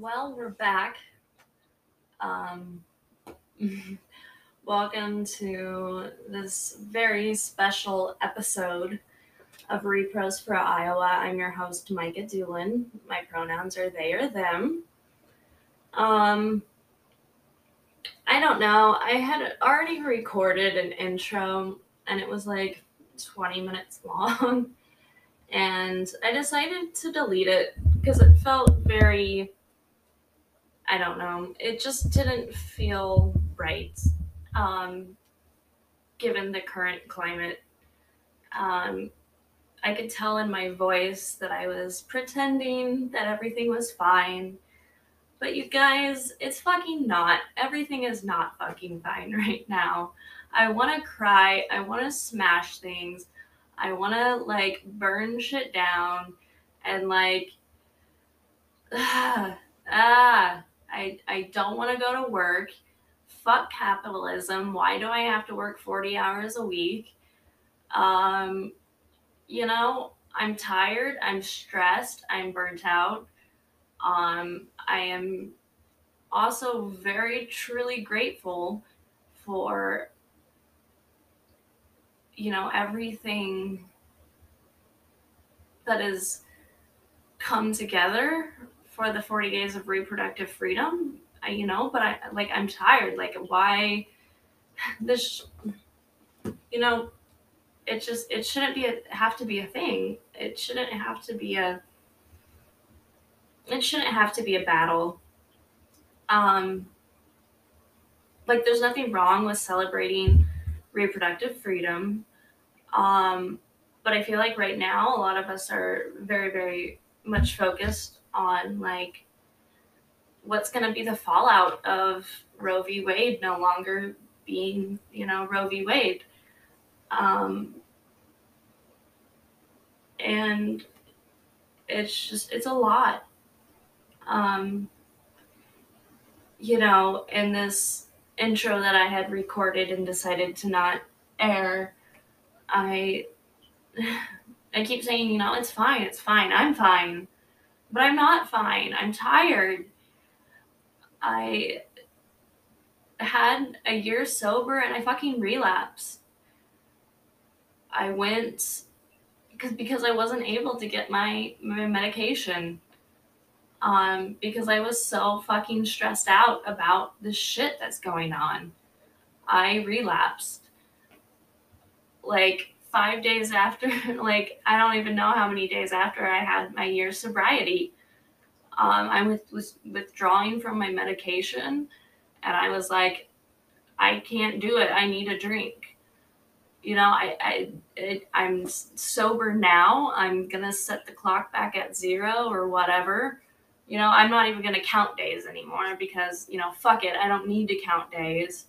Well, we're back. Um, welcome to this very special episode of Repros for Iowa. I'm your host, Micah Doolin. My pronouns are they or them. Um, I don't know. I had already recorded an intro and it was like 20 minutes long. And I decided to delete it because it felt very I don't know. It just didn't feel right, um, given the current climate. Um, I could tell in my voice that I was pretending that everything was fine. But you guys, it's fucking not. Everything is not fucking fine right now. I want to cry. I want to smash things. I want to like burn shit down and like ah, ah I, I don't want to go to work. Fuck capitalism. Why do I have to work 40 hours a week? Um, you know, I'm tired, I'm stressed, I'm burnt out. Um, I am also very truly grateful for you know everything that has come together for the 40 days of reproductive freedom I, you know but i like i'm tired. Like why this you know it just it shouldn't be a have to be a thing. It shouldn't have to be a it shouldn't have to be a battle. Um like there's nothing wrong with celebrating reproductive freedom. Um but i feel like right now a lot of us are very very much focused on like what's going to be the fallout of Roe v. Wade no longer being, you know, Roe v. Wade. Um, and it's just, it's a lot. Um, you know, in this intro that I had recorded and decided to not air, I, I keep saying, you know, it's fine, it's fine, I'm fine but I'm not fine. I'm tired. I had a year sober and I fucking relapsed. I went because because I wasn't able to get my my medication. Um, because I was so fucking stressed out about the shit that's going on. I relapsed. Like five days after, like I don't even know how many days after I had my year sobriety. Um, I was, was withdrawing from my medication, and I was like, I can't do it. I need a drink. You know, I, I it, I'm sober now. I'm gonna set the clock back at zero or whatever. You know, I'm not even gonna count days anymore because you know, fuck it. I don't need to count days.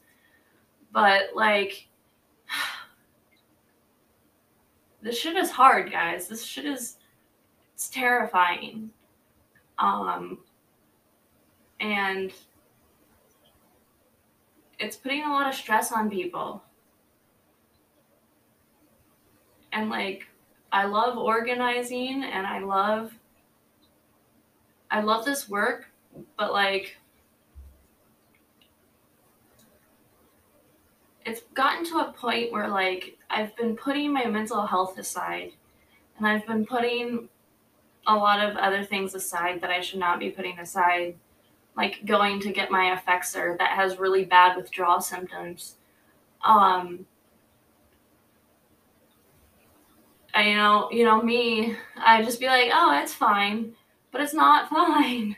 But like this shit is hard, guys. This shit is it's terrifying. Um and it's putting a lot of stress on people. And like I love organizing and I love I love this work, but like it's gotten to a point where like I've been putting my mental health aside and I've been putting a lot of other things aside that I should not be putting aside, like going to get my Effexor that has really bad withdrawal symptoms. Um, I, you know, you know me, I just be like, oh, it's fine, but it's not fine.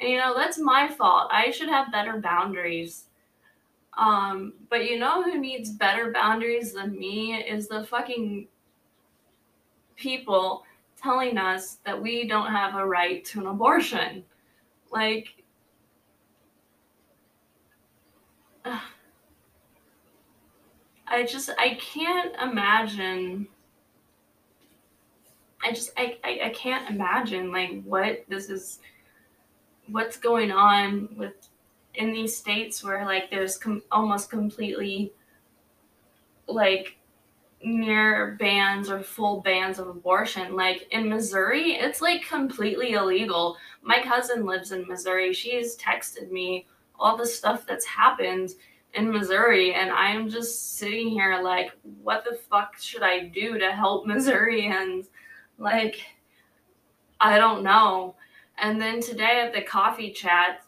And you know, that's my fault. I should have better boundaries. Um, but you know who needs better boundaries than me is the fucking people telling us that we don't have a right to an abortion. Like, I just, I can't imagine. I just, I, I, I can't imagine like what this is, what's going on with in these states where like there's com- almost completely like near bans or full bans of abortion. Like in Missouri, it's like completely illegal. My cousin lives in Missouri. She's texted me all the stuff that's happened in Missouri, and I'm just sitting here like, what the fuck should I do to help Missourians? Like, I don't know. And then today at the coffee chat,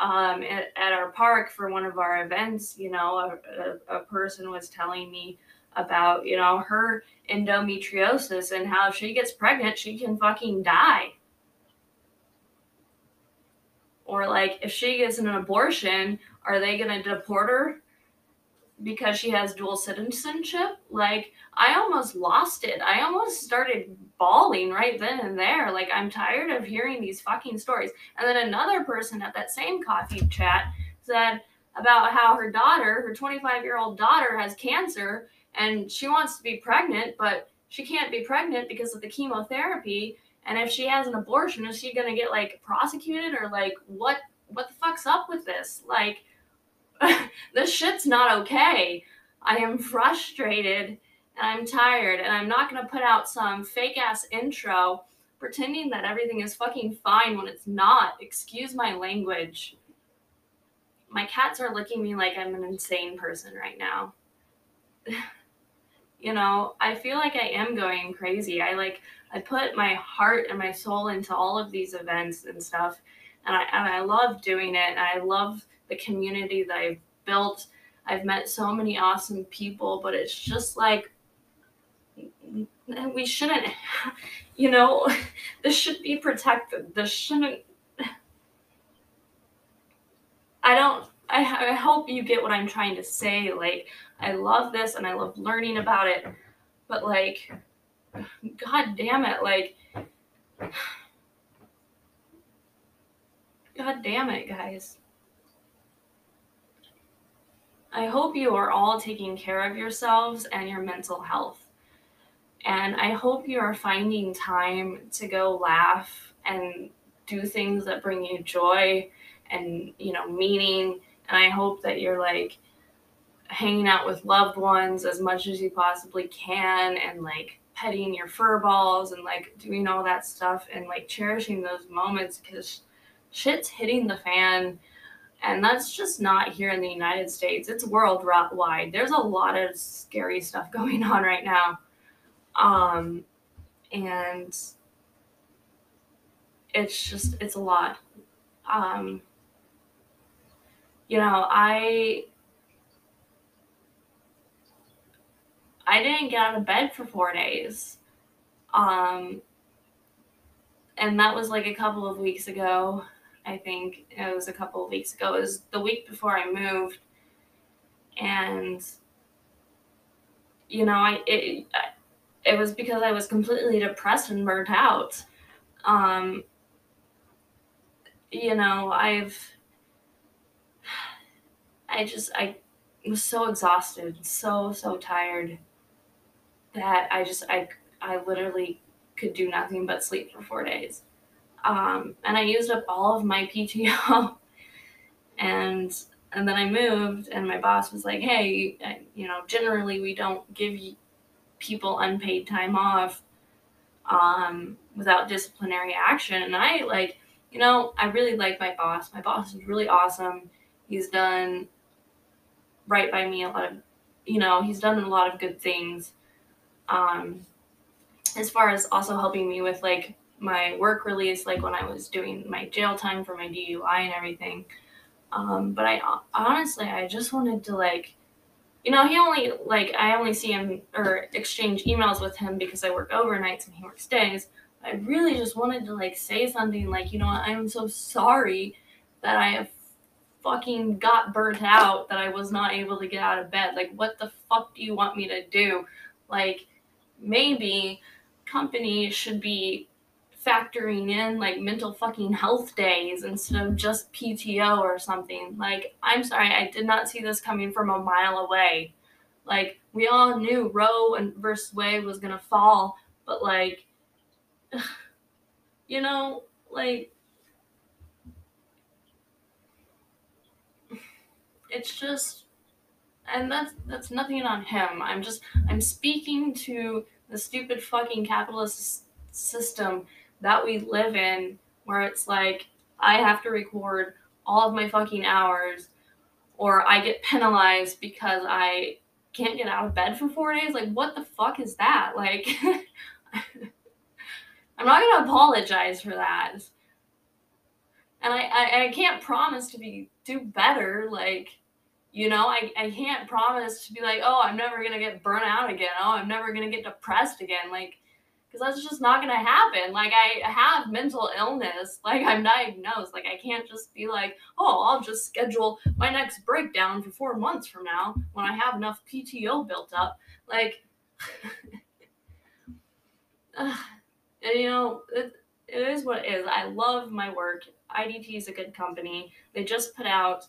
um, at, at, our park for one of our events, you know, a, a, a person was telling me about, you know, her endometriosis and how if she gets pregnant, she can fucking die. Or like if she gets an abortion, are they going to deport her because she has dual citizenship? Like I almost lost it. I almost started bawling right then and there. Like I'm tired of hearing these fucking stories. And then another person at that same coffee chat said about how her daughter, her 25 year old daughter, has cancer and she wants to be pregnant, but she can't be pregnant because of the chemotherapy. And if she has an abortion, is she gonna get like prosecuted or like what? What the fuck's up with this? Like, this shit's not okay. I am frustrated and I'm tired, and I'm not gonna put out some fake ass intro pretending that everything is fucking fine when it's not. Excuse my language. My cats are looking at me like I'm an insane person right now. you know, I feel like I am going crazy. I like I put my heart and my soul into all of these events and stuff, and I and I love doing it. And I love the community that I've built. I've met so many awesome people, but it's just like Eh, we shouldn't, you know, this should be protected. This shouldn't. I don't. I, I hope you get what I'm trying to say. Like, I love this and I love learning about it. But like, god damn it, like God damn it, guys. I hope you are all taking care of yourselves and your mental health. And I hope you are finding time to go laugh and do things that bring you joy and, you know, meaning. And I hope that you're like, hanging out with loved ones as much as you possibly can and like petting your fur balls and like doing all that stuff and like cherishing those moments because shit's hitting the fan and that's just not here in the United States. It's worldwide. There's a lot of scary stuff going on right now. Um and it's just it's a lot. Um you know, I I didn't get out of bed for four days. Um, and that was like a couple of weeks ago. I think it was a couple of weeks ago. It was the week before I moved. And, you know, I, it, it was because I was completely depressed and burnt out. Um, you know, I've, I just, I was so exhausted, so, so tired that I just I I literally could do nothing but sleep for four days. Um, and I used up all of my PTO. and and then I moved, and my boss was like, "Hey, you know, generally we don't give people unpaid time off um, without disciplinary action." And I like, you know, I really like my boss. My boss is really awesome. He's done right by me a lot of, you know, he's done a lot of good things um, as far as also helping me with like my work release, like when I was doing my jail time for my DUI and everything. Um, but I honestly, I just wanted to like, you know, he only like I only see him or exchange emails with him because I work overnights and he works days. I really just wanted to like say something like, you know, I am so sorry that I have fucking got burnt out that I was not able to get out of bed. Like, what the fuck do you want me to do? Like, maybe company should be factoring in like mental fucking health days instead of just PTO or something. Like, I'm sorry, I did not see this coming from a mile away. Like, we all knew Roe and versus Wade was gonna fall, but like, you know, like, it's just, and that's that's nothing on him. I'm just I'm speaking to the stupid fucking capitalist system that we live in where it's like I have to record all of my fucking hours or I get penalized because I can't get out of bed for 4 days. Like what the fuck is that? Like I'm not going to apologize for that. And I, I I can't promise to be do better like you know, I, I can't promise to be like, oh, I'm never going to get burnt out again. Oh, I'm never going to get depressed again. Like, because that's just not going to happen. Like, I have mental illness. Like, I'm diagnosed. Like, I can't just be like, oh, I'll just schedule my next breakdown for four months from now when I have enough PTO built up. Like, and you know, it, it is what it is. I love my work. IDT is a good company. They just put out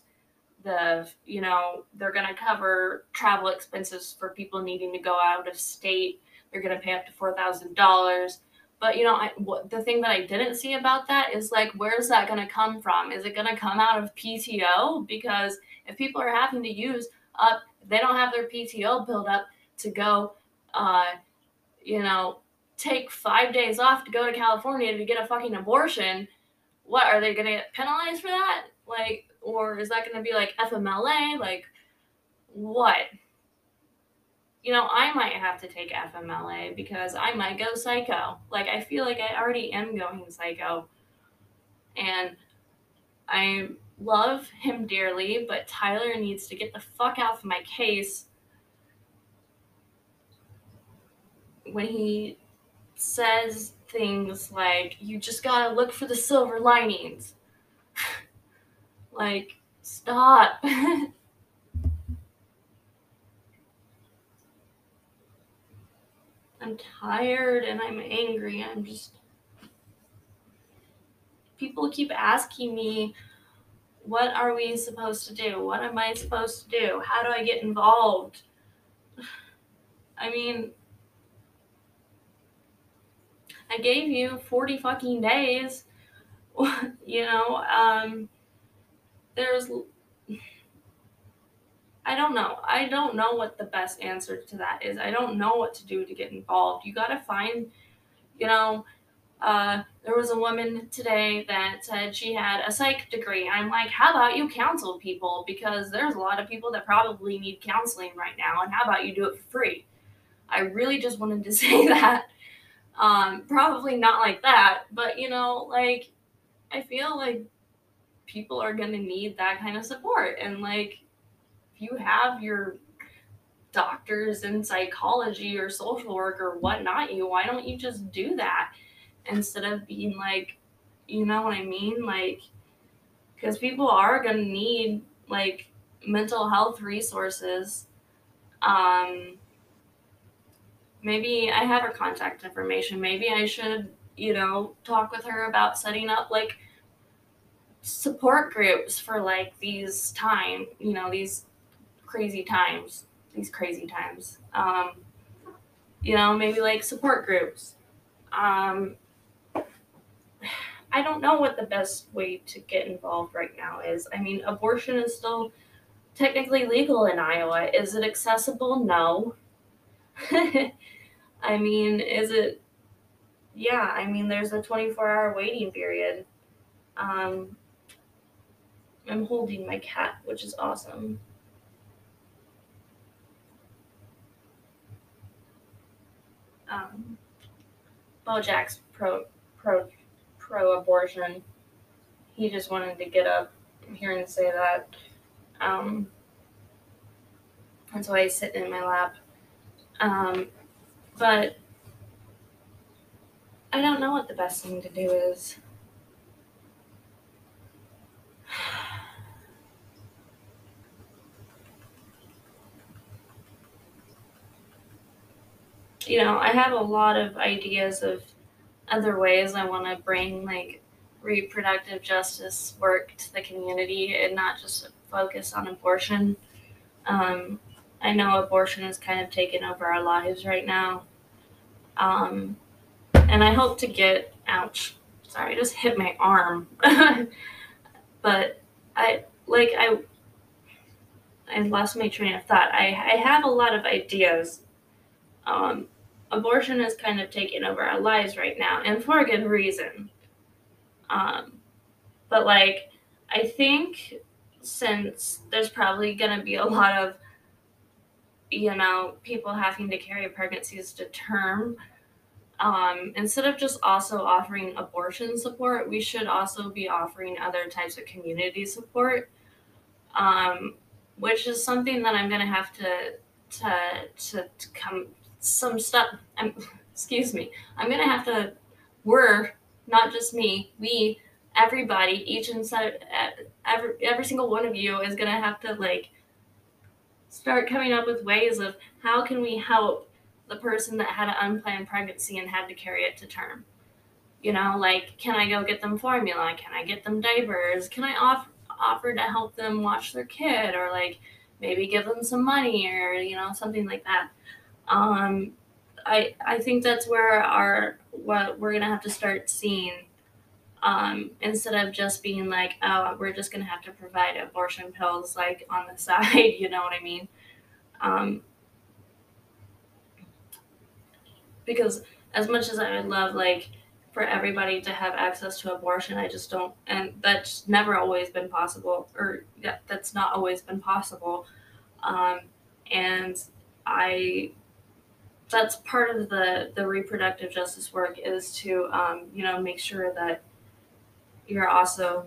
the you know they're going to cover travel expenses for people needing to go out of state they're going to pay up to $4000 but you know I, what, the thing that i didn't see about that is like where's that going to come from is it going to come out of pto because if people are having to use up they don't have their pto build up to go uh, you know take five days off to go to california to get a fucking abortion what are they going to get penalized for that like or is that going to be like FMLA? Like, what? You know, I might have to take FMLA because I might go psycho. Like, I feel like I already am going psycho. And I love him dearly, but Tyler needs to get the fuck out of my case when he says things like, you just gotta look for the silver linings. Like, stop. I'm tired and I'm angry. I'm just. People keep asking me, what are we supposed to do? What am I supposed to do? How do I get involved? I mean, I gave you 40 fucking days. you know, um, there's I don't know. I don't know what the best answer to that is. I don't know what to do to get involved. You got to find, you know, uh, there was a woman today that said she had a psych degree. I'm like, how about you counsel people? Because there's a lot of people that probably need counseling right now. And how about you do it for free? I really just wanted to say that. Um, probably not like that, but you know, like, I feel like people are going to need that kind of support. And like, you have your doctors in psychology or social work or whatnot, you why don't you just do that instead of being like, you know what I mean? Like, because people are going to need like mental health resources. Um, maybe I have her contact information. Maybe I should, you know, talk with her about setting up like support groups for like these time, you know, these crazy times, these crazy times. Um, you know, maybe like support groups. Um, I don't know what the best way to get involved right now is. I mean, abortion is still technically legal in Iowa. Is it accessible? No. I mean, is it? Yeah, I mean, there's a 24 hour waiting period. Um, I'm holding my cat, which is awesome. Um, Bojack's pro pro pro abortion. He just wanted to get up here and say that. Um, that's why he's sitting in my lap. Um, but I don't know what the best thing to do is. You know, I have a lot of ideas of other ways I want to bring like reproductive justice work to the community and not just focus on abortion. Um, I know abortion is kind of taken over our lives right now. Um, and I hope to get, ouch, sorry, I just hit my arm. but I, like, I, I lost my train of thought. I, I have a lot of ideas. Um, abortion is kind of taking over our lives right now, and for a good reason. Um, but like, I think since there's probably going to be a lot of, you know, people having to carry pregnancies to term, um, instead of just also offering abortion support, we should also be offering other types of community support, um, which is something that I'm going to have to to to, to come some stuff. Um, excuse me. I'm to have to. We're not just me. We everybody, each inside every every single one of you is to have to like start coming up with ways of how can we help the person that had an unplanned pregnancy and had to carry it to term. You know, like, can I go get them formula? Can I get them diapers? Can I offer offer to help them watch their kid or like maybe give them some money or you know something like that. Um, I I think that's where our what we're gonna have to start seeing um, instead of just being like, oh, we're just gonna have to provide abortion pills like on the side. You know what I mean? Um, because as much as I would love like for everybody to have access to abortion, I just don't, and that's never always been possible, or that's not always been possible. Um, and I, that's part of the the reproductive justice work is to um, you know make sure that you're also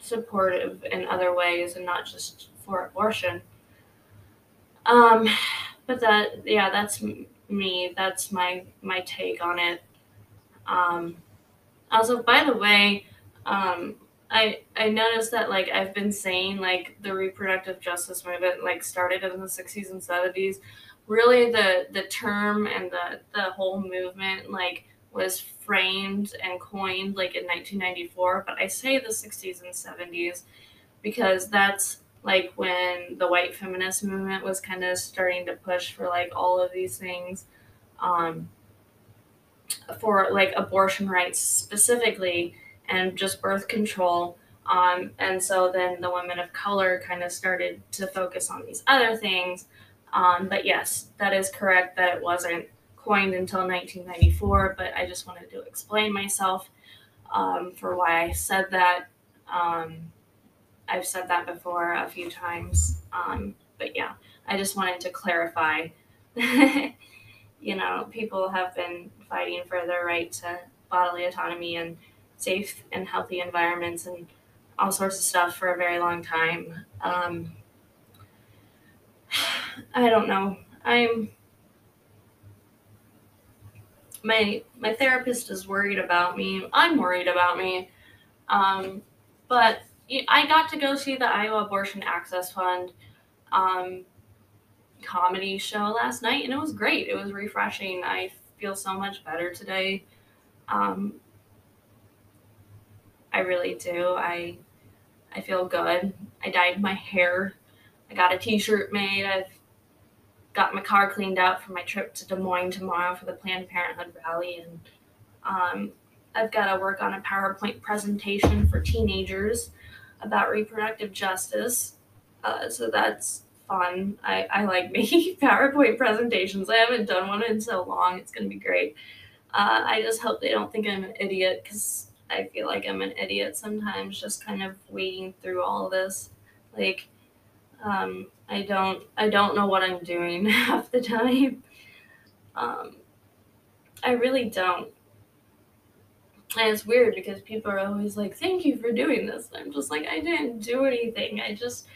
supportive in other ways and not just for abortion. Um, but that yeah, that's me. That's my my take on it. Um, also, by the way, um, I I noticed that like I've been saying like the reproductive justice movement like started in the 60s and 70s. Really, the the term and the the whole movement like was framed and coined like in 1994. But I say the 60s and 70s because that's like when the white feminist movement was kind of starting to push for like all of these things um, for like abortion rights specifically and just birth control um, and so then the women of color kind of started to focus on these other things um, but yes that is correct that it wasn't coined until 1994 but i just wanted to explain myself um, for why i said that um, I've said that before a few times. Um, but yeah, I just wanted to clarify. you know, people have been fighting for their right to bodily autonomy and safe and healthy environments and all sorts of stuff for a very long time. Um, I don't know. I'm my my therapist is worried about me. I'm worried about me. Um, but I got to go see the Iowa Abortion Access Fund um, comedy show last night, and it was great. It was refreshing. I feel so much better today. Um, I really do. I I feel good. I dyed my hair. I got a T-shirt made. I've got my car cleaned out for my trip to Des Moines tomorrow for the Planned Parenthood rally, and um, I've got to work on a PowerPoint presentation for teenagers about reproductive justice. Uh, so that's fun. I, I like making PowerPoint presentations. I haven't done one in so long. It's going to be great. Uh, I just hope they don't think I'm an idiot because I feel like I'm an idiot sometimes, just kind of wading through all this. Like, um, I don't, I don't know what I'm doing half the time. Um, I really don't. And it's weird because people are always like, "Thank you for doing this." And I'm just like, I didn't do anything. I just,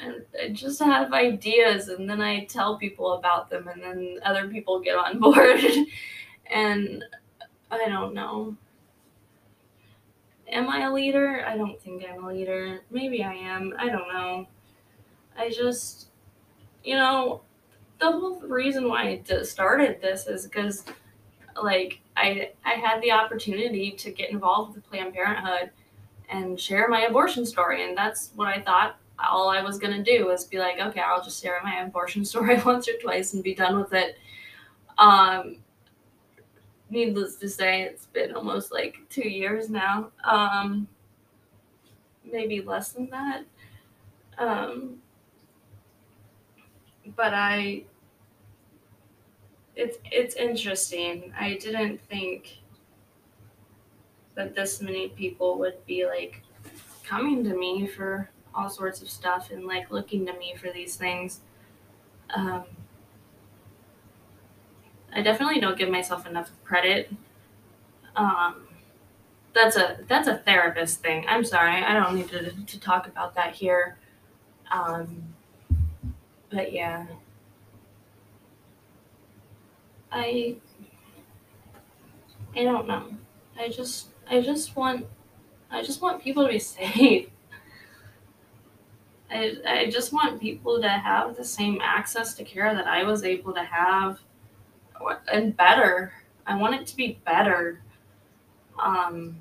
I just have ideas, and then I tell people about them, and then other people get on board. and I don't know. Am I a leader? I don't think I'm a leader. Maybe I am. I don't know. I just, you know, the whole reason why I started this is because, like, I I had the opportunity to get involved with Planned Parenthood and share my abortion story, and that's what I thought all I was gonna do was be like, okay, I'll just share my abortion story once or twice and be done with it. Um, needless to say, it's been almost like two years now. Um, maybe less than that. Um, but I it's it's interesting. I didn't think that this many people would be like coming to me for all sorts of stuff and like looking to me for these things. Um, I definitely don't give myself enough credit. Um, that's a that's a therapist thing. I'm sorry, I don't need to to talk about that here. Um, but yeah, I I don't know. I just I just want I just want people to be safe. I, I just want people to have the same access to care that I was able to have and better. I want it to be better. Um,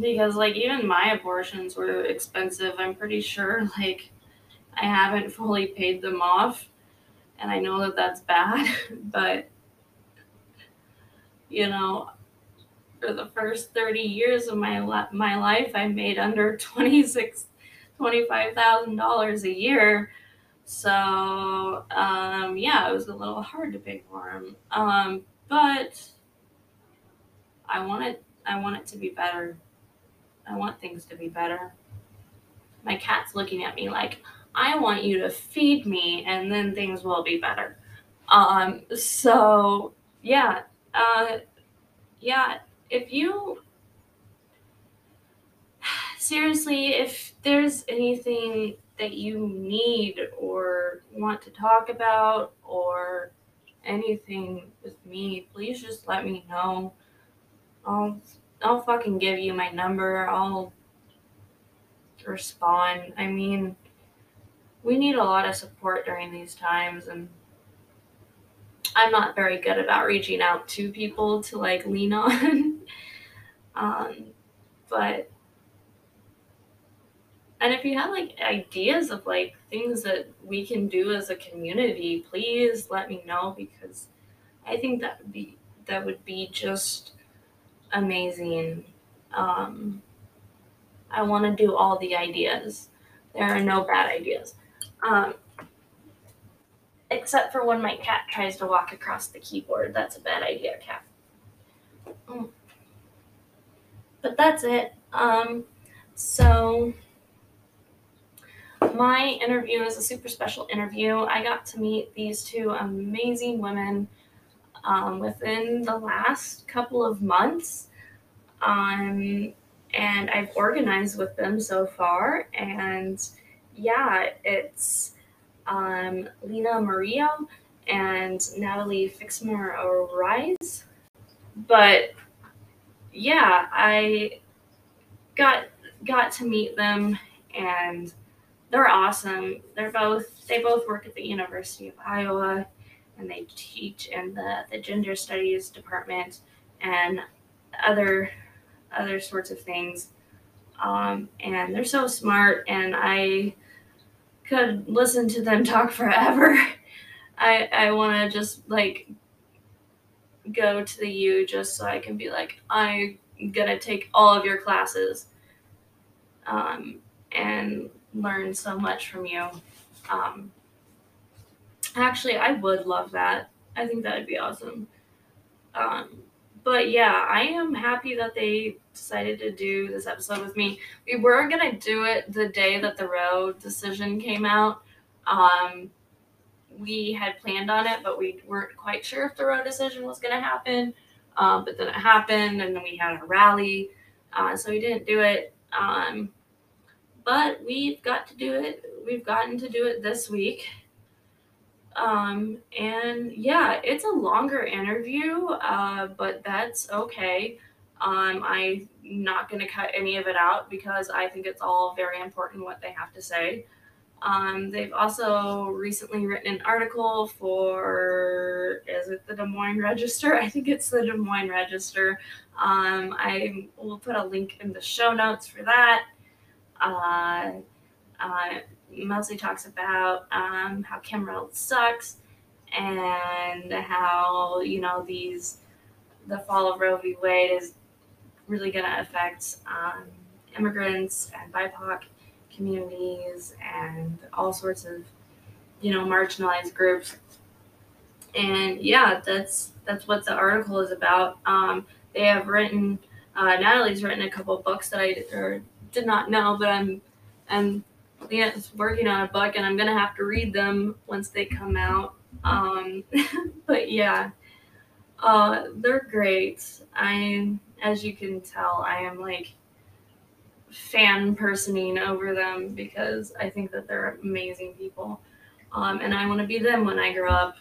because like even my abortions were expensive. I'm pretty sure like I haven't fully paid them off and I know that that's bad, but you know, for the first 30 years of my my life, I made under 26 $25,000 a year. So, um, yeah, it was a little hard to pay for them. Um, but I want it I want it to be better. I want things to be better. My cat's looking at me like, I want you to feed me and then things will be better. Um, so yeah, uh, yeah, if you seriously, if there's anything that you need or want to talk about or anything with me, please just let me know. I'll I'll fucking give you my number. I'll respond. I mean, we need a lot of support during these times and I'm not very good about reaching out to people to like lean on. um, but and if you have like ideas of like things that we can do as a community, please let me know because I think that would be that would be just amazing. Um, I want to do all the ideas. There are no bad ideas. Um, except for when my cat tries to walk across the keyboard. That's a bad idea, cat. Mm. But that's it. Um, so my interview is a super special interview. I got to meet these two amazing women um, within the last couple of months. Um, and I've organized with them so far. And yeah, it's um, Lina Murillo and Natalie Fixmer Oraiz. But yeah, I got got to meet them and they're awesome. They're both they both work at the University of Iowa and they teach in the, the gender studies department and other other sorts of things. Um, and they're so smart and I could listen to them talk forever. I I want to just like go to the U just so I can be like I'm gonna take all of your classes, um, and learn so much from you. Um, actually, I would love that. I think that would be awesome. Um, but yeah, I am happy that they decided to do this episode with me. We were gonna do it the day that the Roe decision came out. Um, we had planned on it, but we weren't quite sure if the Roe decision was gonna happen. Um, but then it happened, and then we had a rally, uh, so we didn't do it. Um, but we've got to do it. We've gotten to do it this week. Um, and yeah, it's a longer interview, uh, but that's okay. Um, I'm not going to cut any of it out because I think it's all very important what they have to say. Um, they've also recently written an article for, is it the Des Moines Register? I think it's the Des Moines Register. Um, I will put a link in the show notes for that. Uh, uh, mostly talks about um, how Kim Reynolds sucks and how, you know, these, the fall of Roe v. Wade is really going to affect um, immigrants and BIPOC communities and all sorts of you know, marginalized groups. And yeah, that's that's what the article is about. Um, they have written uh, Natalie's written a couple books that I or did not know, but I'm I'm Leah's working on a book, and I'm gonna have to read them once they come out. Um, but yeah, uh, they're great. I, as you can tell, I am like fan personing over them because I think that they're amazing people. Um, and I want to be them when I grow up.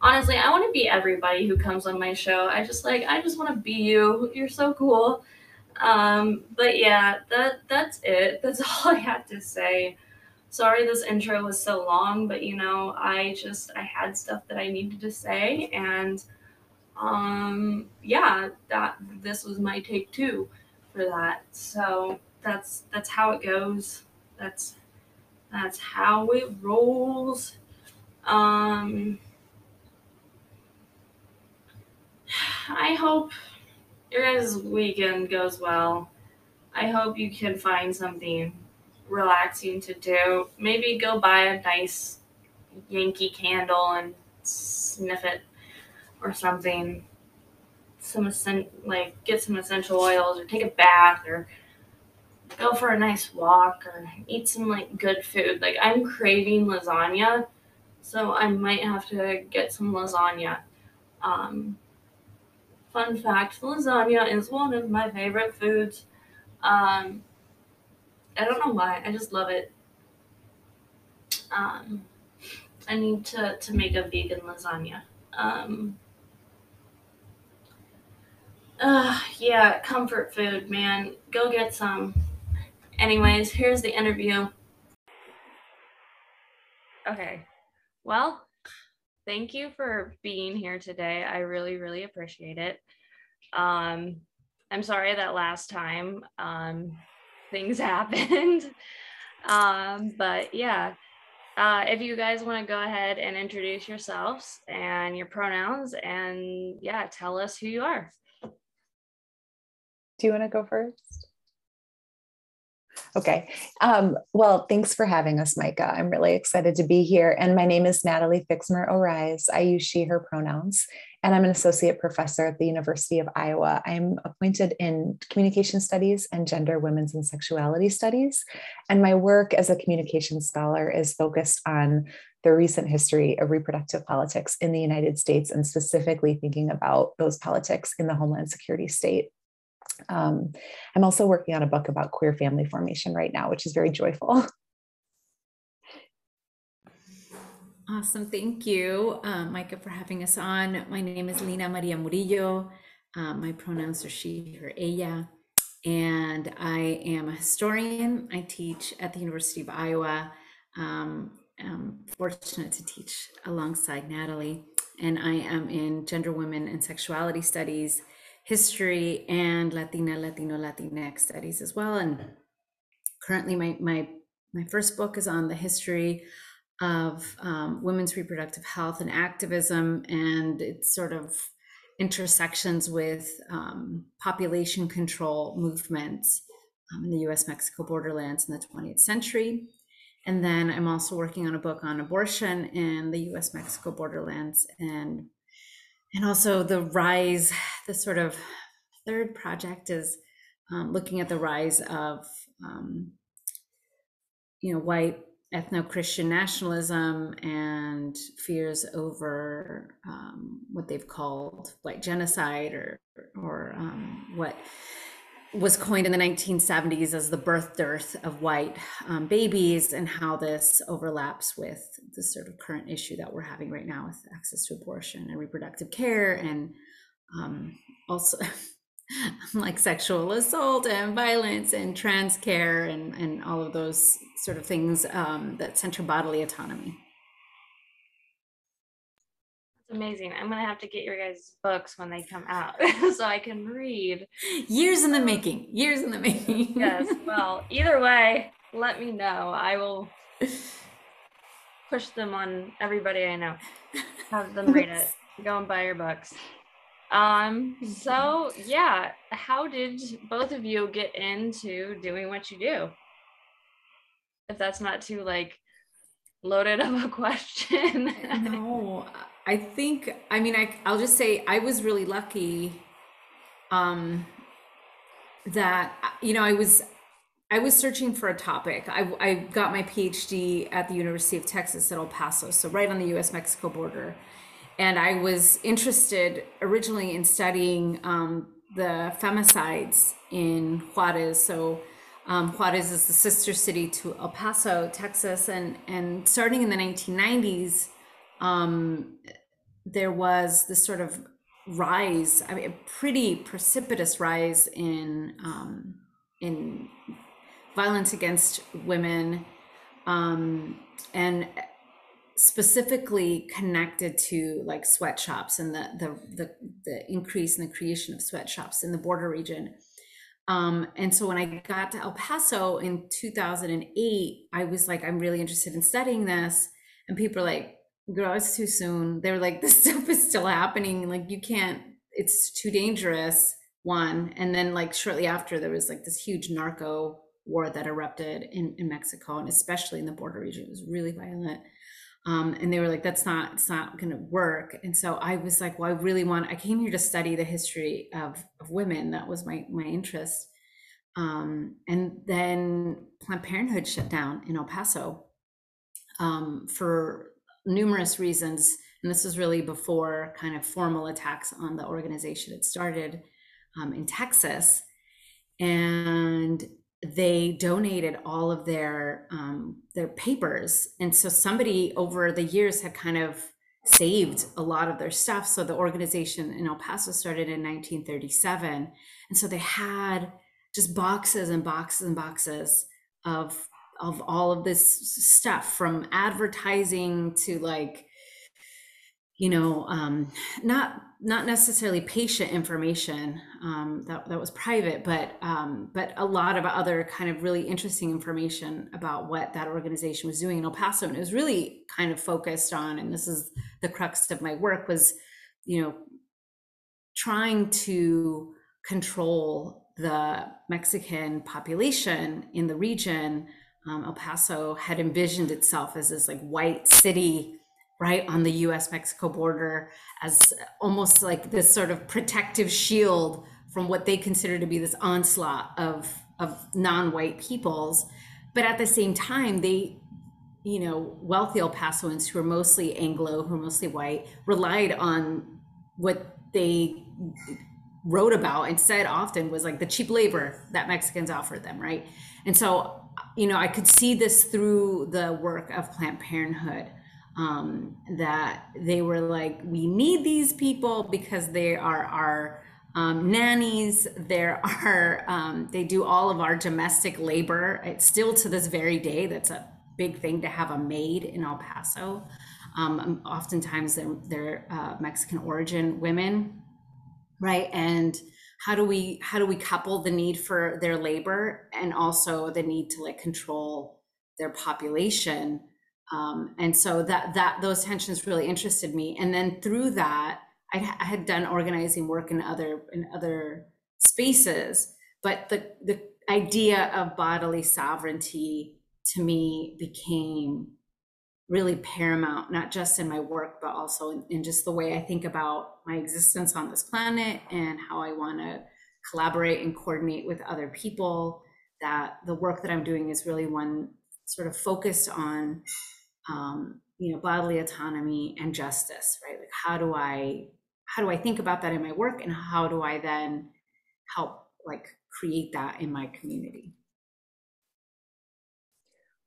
Honestly, I want to be everybody who comes on my show. I just like, I just want to be you. You're so cool. Um, but yeah, that that's it. That's all I have to say. Sorry this intro was so long, but you know, I just I had stuff that I needed to say and um yeah, that this was my take two for that. So that's that's how it goes. That's that's how it rolls. Um I hope your guys' weekend goes well. I hope you can find something relaxing to do. Maybe go buy a nice Yankee candle and sniff it or something. Some like get some essential oils or take a bath or go for a nice walk or eat some like good food. Like I'm craving lasagna, so I might have to get some lasagna. Um, fun fact: lasagna is one of my favorite foods. Um, I don't know why. I just love it. Um, I need to to make a vegan lasagna. Um, uh, yeah, comfort food, man. Go get some. Anyways, here's the interview. Okay. Well, thank you for being here today. I really, really appreciate it. Um, I'm sorry that last time um, things happened. um, but yeah, uh, if you guys want to go ahead and introduce yourselves and your pronouns and yeah, tell us who you are. Do you want to go first? Okay. Um, well, thanks for having us, Micah. I'm really excited to be here. And my name is Natalie Fixmer Oraiz. I use she, her pronouns, and I'm an associate professor at the University of Iowa. I'm appointed in communication studies and gender, women's, and sexuality studies. And my work as a communication scholar is focused on the recent history of reproductive politics in the United States and specifically thinking about those politics in the Homeland Security state. Um, I'm also working on a book about queer family formation right now, which is very joyful. Awesome. Thank you, um, Micah, for having us on. My name is Lina Maria Murillo. Um, my pronouns are she, her, ella. And I am a historian. I teach at the University of Iowa. Um, I'm fortunate to teach alongside Natalie. And I am in gender, women, and sexuality studies history and Latina, Latino, Latinx studies as well. And currently, my my my first book is on the history of um, women's reproductive health and activism, and it's sort of intersections with um, population control movements um, in the U.S. Mexico borderlands in the 20th century. And then I'm also working on a book on abortion in the U.S. Mexico borderlands and and also the rise, the sort of third project is um, looking at the rise of, um, you know, white ethno-Christian nationalism and fears over um, what they've called white genocide or or um, what was coined in the 1970s as the birth dearth of white um, babies and how this overlaps with the sort of current issue that we're having right now with access to abortion and reproductive care and um, also like sexual assault and violence and trans care and, and all of those sort of things um, that center bodily autonomy amazing. I'm gonna have to get your guys' books when they come out so I can read. Years in the making. Years in the making. yes. Well, either way, let me know. I will push them on everybody I know. Have them read it. Go and buy your books. Um, so yeah, how did both of you get into doing what you do? If that's not too like loaded of a question. no, I think I mean I I'll just say I was really lucky um that you know I was I was searching for a topic. I, I got my PhD at the University of Texas at El Paso, so right on the US Mexico border. And I was interested originally in studying um, the femicides in Juarez. So um, Juarez is the sister city to El Paso, Texas. And, and starting in the 1990s, um, there was this sort of rise, I mean, a pretty precipitous rise in, um, in violence against women um, and specifically connected to like sweatshops and the, the the the increase in the creation of sweatshops in the border region. Um, and so when I got to El Paso in 2008, I was like, I'm really interested in studying this. And people are like, girl, it's too soon. They were like, this stuff is still happening. Like, you can't, it's too dangerous. One. And then, like, shortly after, there was like this huge narco war that erupted in, in Mexico and especially in the border region. It was really violent. Um, and they were like, that's not, it's not going to work. And so I was like, well, I really want, I came here to study the history of, of women. That was my, my interest. Um, and then Planned Parenthood shut down in El Paso um, for numerous reasons. And this was really before kind of formal attacks on the organization had started um, in Texas. And they donated all of their um, their papers, and so somebody over the years had kind of saved a lot of their stuff. So the organization in El Paso started in 1937, and so they had just boxes and boxes and boxes of of all of this stuff from advertising to like you know um, not not necessarily patient information um, that, that was private, but um, but a lot of other kind of really interesting information about what that organization was doing in El Paso, and it was really kind of focused on, and this is the crux of my work was, you know, trying to control the Mexican population in the region. Um, El Paso had envisioned itself as this like white city right on the US Mexico border as almost like this sort of protective shield from what they consider to be this onslaught of of non-white peoples. But at the same time they you know wealthy El Pasoans who are mostly Anglo who are mostly white relied on what they wrote about and said often was like the cheap labor that Mexicans offered them right? And so you know I could see this through the work of Planned Parenthood um, that they were like, we need these people because they are our um, nannies. There are um, they do all of our domestic labor. It's still to this very day that's a big thing to have a maid in El Paso. Um, oftentimes they're, they're uh, Mexican origin women, right? And how do we how do we couple the need for their labor and also the need to like control their population? Um, and so that that those tensions really interested me. And then through that, I, I had done organizing work in other in other spaces, but the the idea of bodily sovereignty to me became really paramount, not just in my work, but also in, just the way I think about my existence on this planet and how I want to collaborate and coordinate with other people. That the work that I'm doing is really one sort of focused on um, you know bodily autonomy and justice right like how do i how do i think about that in my work and how do i then help like create that in my community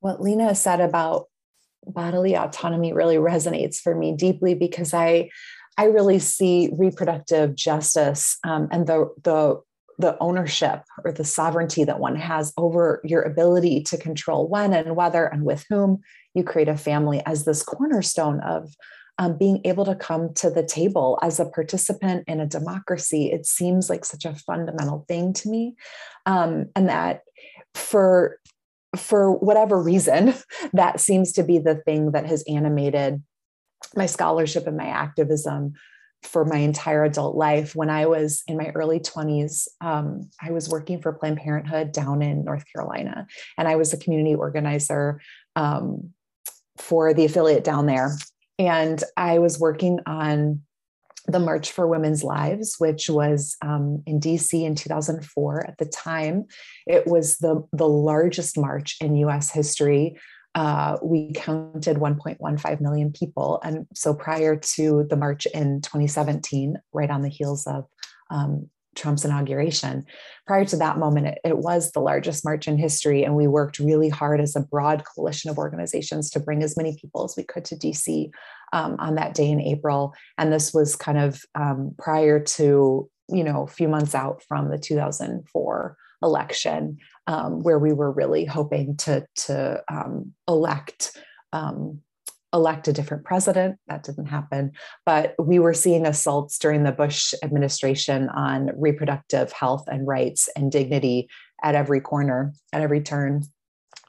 what Lina said about bodily autonomy really resonates for me deeply because i i really see reproductive justice um, and the the the ownership or the sovereignty that one has over your ability to control when and whether and with whom you create a family as this cornerstone of um, being able to come to the table as a participant in a democracy. It seems like such a fundamental thing to me. Um, and that for for whatever reason, that seems to be the thing that has animated my scholarship and my activism for my entire adult life. When I was in my early 20s, um, I was working for Planned Parenthood down in North Carolina, and I was a community organizer um, for the affiliate down there. And I was working on the March for Women's Lives, which was um, in DC in 2004. At the time, it was the, the largest march in US history. Uh, we counted 1.15 million people. And so prior to the march in 2017, right on the heels of um, Trump's inauguration. Prior to that moment, it, it, was the largest march in history, and we worked really hard as a broad coalition of organizations to bring as many people as we could to DC um, on that day in April. And this was kind of um, prior to, you know, a few months out from the 2004 election, um, where we were really hoping to to um, elect um, elect a different president. That didn't happen. But we were seeing assaults during the Bush administration on reproductive health and rights and dignity at every corner, at every turn.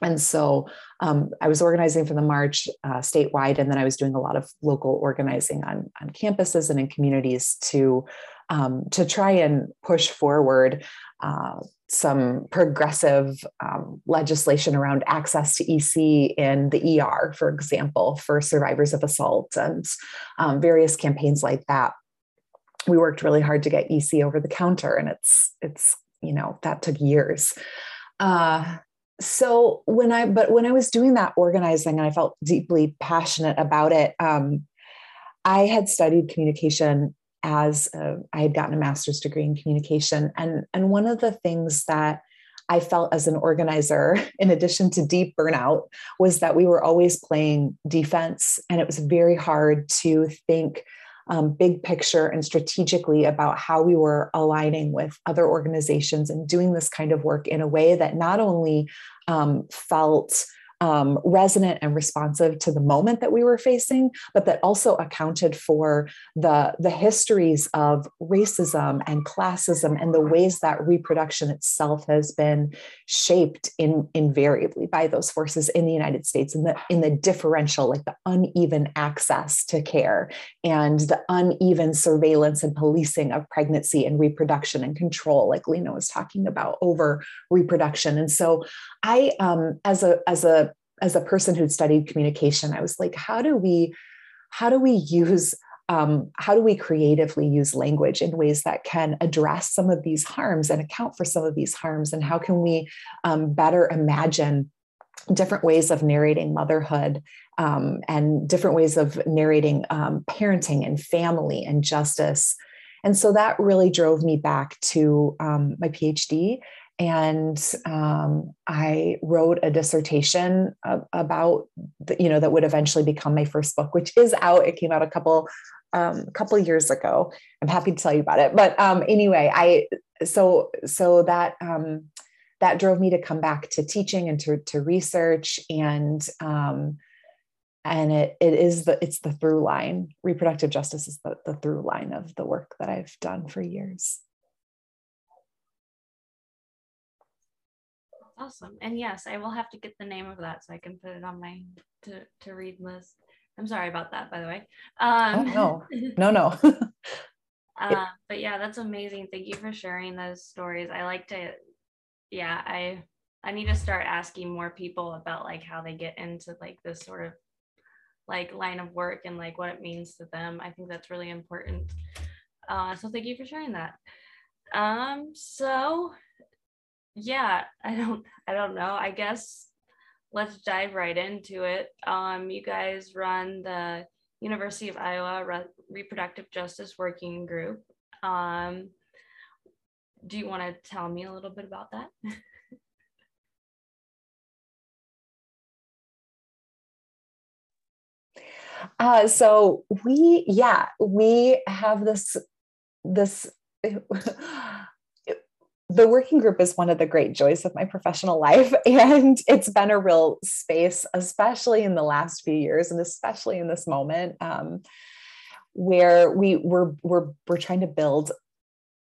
And so um, I was organizing for the march uh, statewide, and then I was doing a lot of local organizing on, on campuses and in communities to um, to try and push forward uh, some progressive um, legislation around access to EC in the ER, for example, for survivors of assault and um, various campaigns like that. We worked really hard to get EC over the counter, and it's it's you know that took years. Uh, so when I but when I was doing that organizing, and I felt deeply passionate about it. Um, I had studied communication as I had gotten a master's degree in communication. And, and one of the things that I felt as an organizer, in addition to deep burnout, was that we were always playing defense. And it was very hard to think um, big picture and strategically about how we were aligning with other organizations and doing this kind of work in a way that not only um, felt um, resonant and responsive to the moment that we were facing, but that also accounted for the, the histories of racism and classism and the ways that reproduction itself has been shaped in, invariably by those forces in the United States in the, in the differential, like the uneven access to care and the uneven surveillance and policing of pregnancy and reproduction and control, like Lina was talking about over reproduction. And so I, um, as a, as a as a person who'd studied communication, I was like, how do we, how do we use um, how do we creatively use language in ways that can address some of these harms and account for some of these harms? And how can we um, better imagine different ways of narrating motherhood um, and different ways of narrating um, parenting and family and justice? And so that really drove me back to um, my phd and um, I wrote a dissertation about the, you know that would eventually become my first book, which is out. It came out a couple um, a couple years ago. I'm happy to tell you about it. But um, anyway, I so so that um, that drove me to come back to teaching and to to research and um, and it it is the it's the through line. Reproductive justice is the, the through line of the work that I've done for years. Awesome. And yes, I will have to get the name of that so I can put it on my to to read list. I'm sorry about that, by the way. Um, oh, no, no, no. uh, but yeah, that's amazing. Thank you for sharing those stories. I like to, yeah, I I need to start asking more people about like how they get into like this sort of like line of work and like what it means to them. I think that's really important. Uh, so thank you for sharing that. Um, so yeah, I don't I don't know. I guess let's dive right into it. Um, you guys run the University of Iowa Re- Reproductive Justice Working Group. Um, do you want to tell me a little bit about that? Uh, so we, yeah, we have this this the working group is one of the great joys of my professional life. And it's been a real space, especially in the last few years, and especially in this moment, um, where we, we're, we're, we're trying to build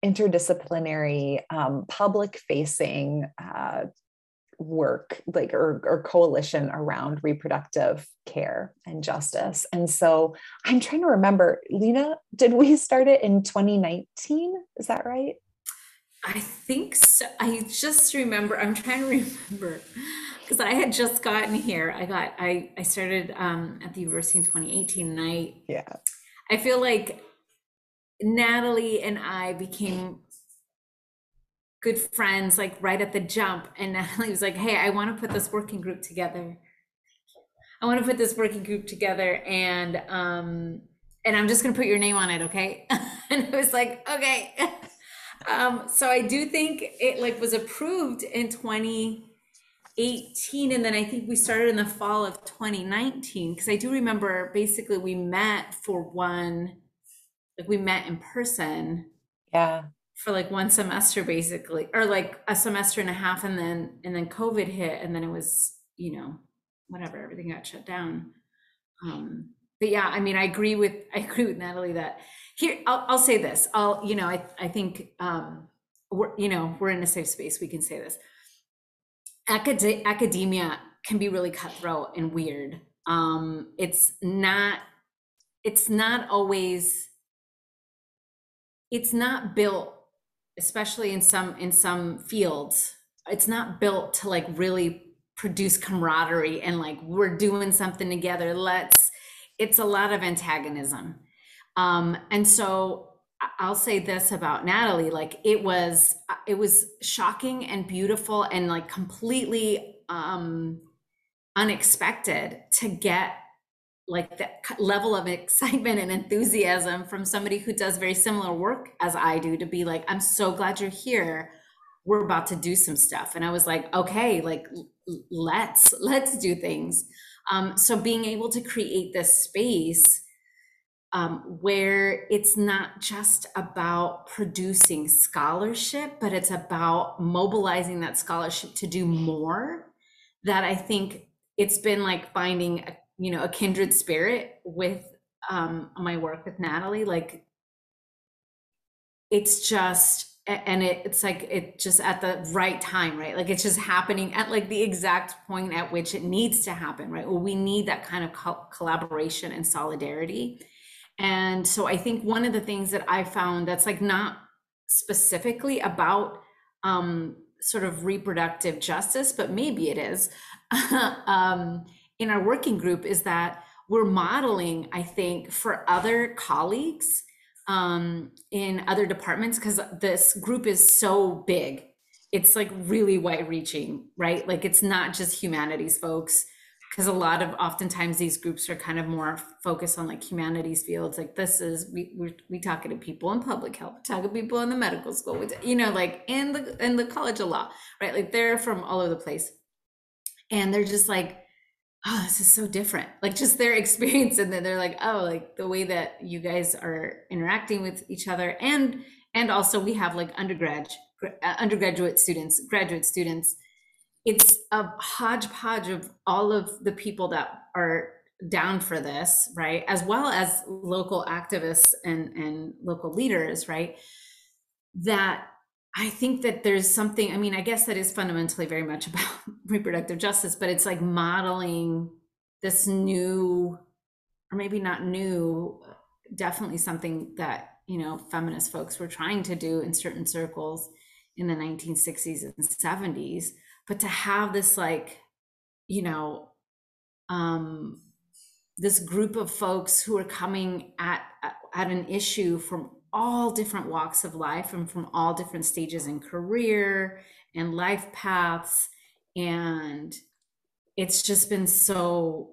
interdisciplinary, um, public facing uh, work like or, or coalition around reproductive care and justice and so i'm trying to remember Lina did we start it in 2019 is that right I think so. I just remember, I'm trying to remember because I had just gotten here. I got, I, I started um, at the university in 2018 and I, yeah, I feel like Natalie and I became good friends like right at the jump. And Natalie was like, Hey, I want to put this working group together. I want to put this working group together and um and I'm just gonna put your name on it, okay? and I was like, okay. um, so I do think it like was approved in 2018, and then I think we started in the fall of 2019 because I do remember basically we met for one, like we met in person. Yeah. For like one semester, basically, or like a semester and a half, and then and then COVID hit, and then it was you know whatever everything got shut down. Um, but yeah, I mean, I agree with I agree with Natalie that here I'll, I'll say this. I'll you know I I think um, we're you know we're in a safe space. We can say this. Acad- academia can be really cutthroat and weird. Um, it's not it's not always it's not built especially in some in some fields it's not built to like really produce camaraderie and like we're doing something together let's it's a lot of antagonism. Um, and so I'll say this about Natalie, like it was, it was shocking and beautiful and like completely um, unexpected to get like that level of excitement and enthusiasm from somebody who does very similar work as I do to be like, I'm so glad you're here. We're about to do some stuff. And I was like, okay, like let's, let's do things. Um, so being able to create this space um, where it's not just about producing scholarship, but it's about mobilizing that scholarship to do more. That I think it's been like finding, a, you know, a kindred spirit with um, my work with Natalie. Like, it's just and it, it's like it just at the right time right like it's just happening at like the exact point at which it needs to happen right well we need that kind of co- collaboration and solidarity and so i think one of the things that i found that's like not specifically about um sort of reproductive justice but maybe it is um in our working group is that we're modeling i think for other colleagues um, in other departments because this group is so big. It's like really wide reaching, right? Like it's not just humanities folks because a lot of oftentimes these groups are kind of more focused on like humanities fields like this is we we're, we talking to people in public health talking to people in the medical school we, you know like in the in the college of law right like they're from all over the place and they're just like oh, this is so different. Like just their experience. And then they're like, oh, like the way that you guys are interacting with each other. And, and also we have like undergrad, uh, undergraduate students, graduate students. It's a hodgepodge of all of the people that are down for this, right? As well as local activists and, and local leaders, right? That I think that there's something, I mean, I guess that is fundamentally very much about reproductive justice, but it's like modeling this new, or maybe not new, definitely something that, you know, feminist folks were trying to do in certain circles in the 1960s and 70s. But to have this, like, you know, um, this group of folks who are coming at at an issue from all different walks of life and from all different stages in career and life paths and it's just been so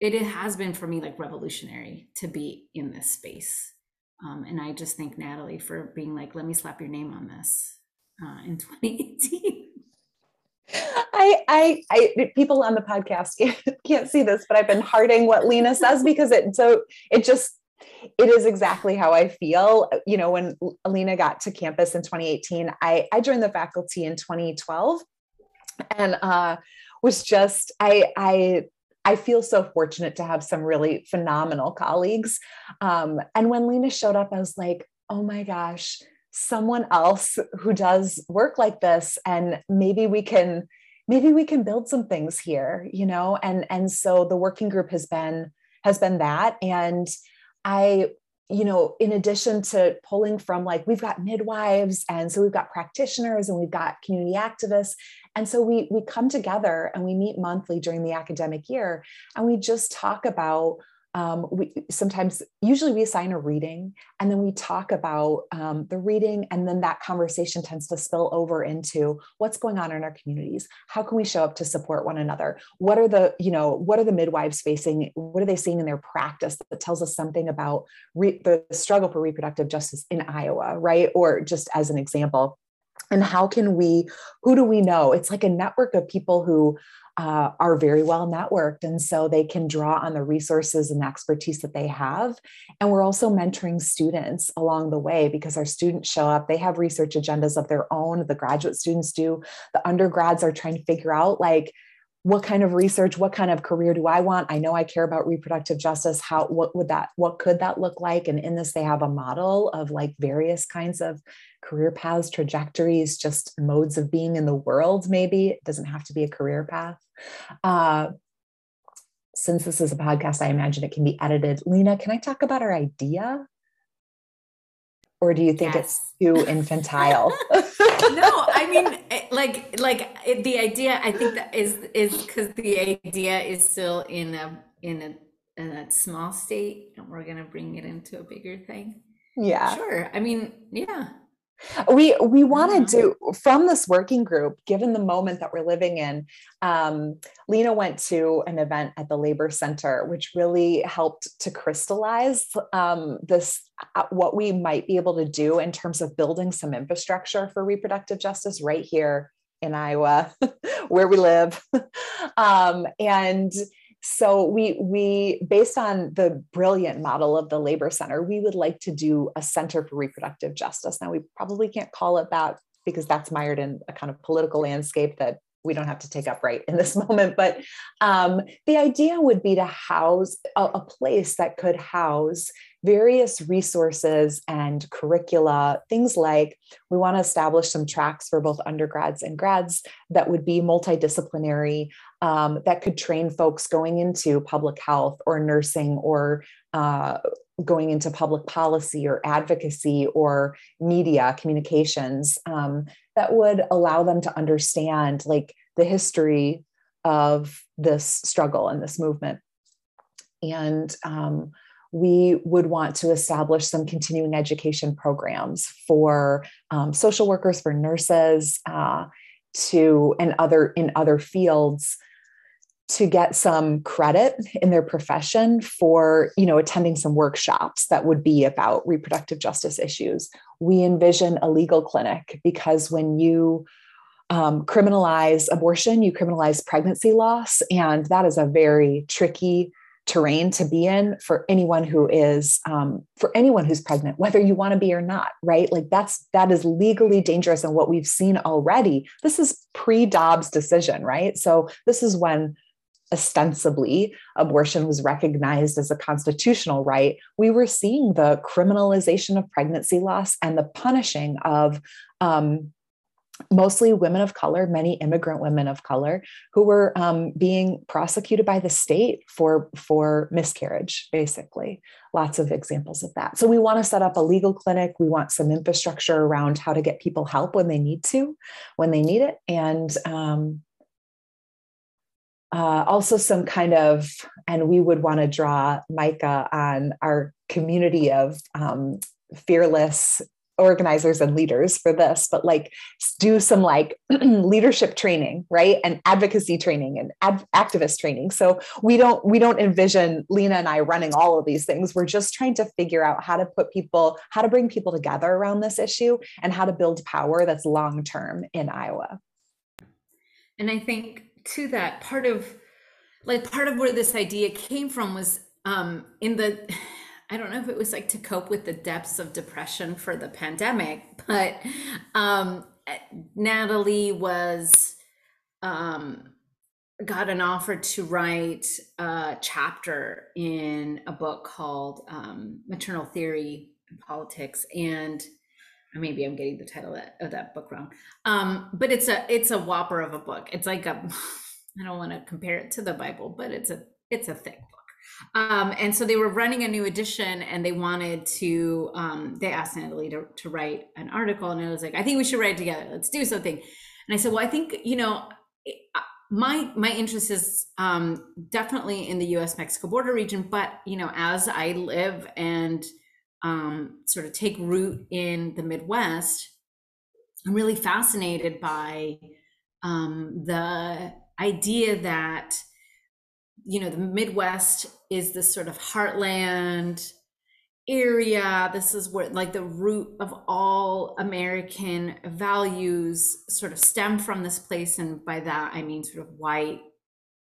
it, it has been for me like revolutionary to be in this space. Um, and i just thank natalie for being like let me slap your name on this uh, in 2018 I, I, I, people on the podcast can't, can't see this, but I've been hearting what Lina says because it so it just it is exactly how I feel. You know, when Lina got to campus in 2018, I, I joined the faculty in 2012 and uh, was just, I, I, I feel so fortunate to have some really phenomenal colleagues. Um, and when Lina showed up, I was like, oh my gosh, someone else who does work like this. And maybe we can, maybe we can build some things here, you know? And, and so the working group has been, has been that. And I you know, in addition to pulling from like, we've got midwives, and so we've got practitioners and we've got community activists. And so we, we come together and we meet monthly during the academic year and we just talk about um, we sometimes usually we assign a reading and then we talk about um, the reading and then that conversation tends to spill over into what's going on in our communities. How can we show up to support one another? What are the you know what are the midwives facing? What are they seeing in their practice that tells us something about re- the struggle for reproductive justice in iowa right? Or just as an example. And how can we who do we know? It's like a network of people who uh, are very well networked. And so they can draw on the resources and expertise that they have. And we're also mentoring students along the way because our students show up, they have research agendas of their own, the graduate students do, the undergrads are trying to figure out like, what kind of research what kind of career do i want i know i care about reproductive justice how what would that what could that look like and in this they have a model of like various kinds of career paths trajectories just modes of being in the world maybe it doesn't have to be a career path uh, since this is a podcast i imagine it can be edited. Lina can i talk about our idea? Or do you think yes. it's too infantile? No i mean like like the idea i think that is is because the idea is still in a in a, in a small state and we're going to bring it into a bigger thing. Yeah. Sure i mean yeah we we wanted to do from this working group given the moment that we're living in um, Lina went to an event at the labor center which really helped to crystallize um, this uh, what we might be able to do in terms of building some infrastructure for reproductive justice right here in iowa where we live. Um, and so we we based on the brilliant model of the labor center we would like to do a center for reproductive justice. Now we probably can't call it that because that's mired in a kind of political landscape that we don't have to take up right in this moment. But um, the idea would be to house a, a place that could house various resources and curricula, things like we want to establish some tracks for both undergrads and grads that would be multidisciplinary, um, that could train folks going into public health or nursing or uh, going into public policy or advocacy or media communications um, that would allow them to understand like the history of this struggle and this movement. And um, we would want to establish some continuing education programs for um, social workers, for nurses, uh, to and other in other fields to get some credit in their profession for you know attending some workshops that would be about reproductive justice issues. We envision a legal clinic because when you um, criminalize abortion you criminalize pregnancy loss and that is a very tricky terrain to be in for anyone who is um, for anyone who's pregnant whether you want to be or not right? Like that's that is legally dangerous and what we've seen already. This is pre-dobbs decision right? So this is when ostensibly abortion was recognized as a constitutional right. We were seeing the criminalization of pregnancy loss and the punishing of um, mostly women of color, many immigrant women of color, who were um, being prosecuted by the state for for miscarriage. Basically, lots of examples of that. So we want to set up a legal clinic. We want some infrastructure around how to get people help when they need to, when they need it, and um, uh, also some kind of. And we would want to draw Micah on our community of um, fearless organizers and leaders for this, but like do some like leadership training, right? And advocacy training and ad- activist training. So we don't we don't envision Lina and I running all of these things. We're just trying to figure out how to put people, how to bring people together around this issue and how to build power that's long term in Iowa. And I think to that part of like part of where this idea came from was um in the I don't know if it was like to cope with the depths of depression for the pandemic, but um, Natalie was um, got an offer to write a chapter in a book called um, Maternal Theory and Politics, and maybe I'm getting the title of that, of that book wrong. Um, but it's a it's a whopper of a book. It's like a I don't want to compare it to the Bible, but it's a it's a thick book. Um, and so they were running a new edition and they wanted to, um, they asked Natalie to, to write an article. And I was like, I think we should write it together. Let's do something. And I said, well, I think, you know, my my interest is um, definitely in the U.S. Mexico border region, but you know, as I live and um, sort of take root in the Midwest, I'm really fascinated by um, the idea that you know the Midwest is this sort of heartland area. This is where like the root of all American values sort of stem from this place, and by that I mean sort of white,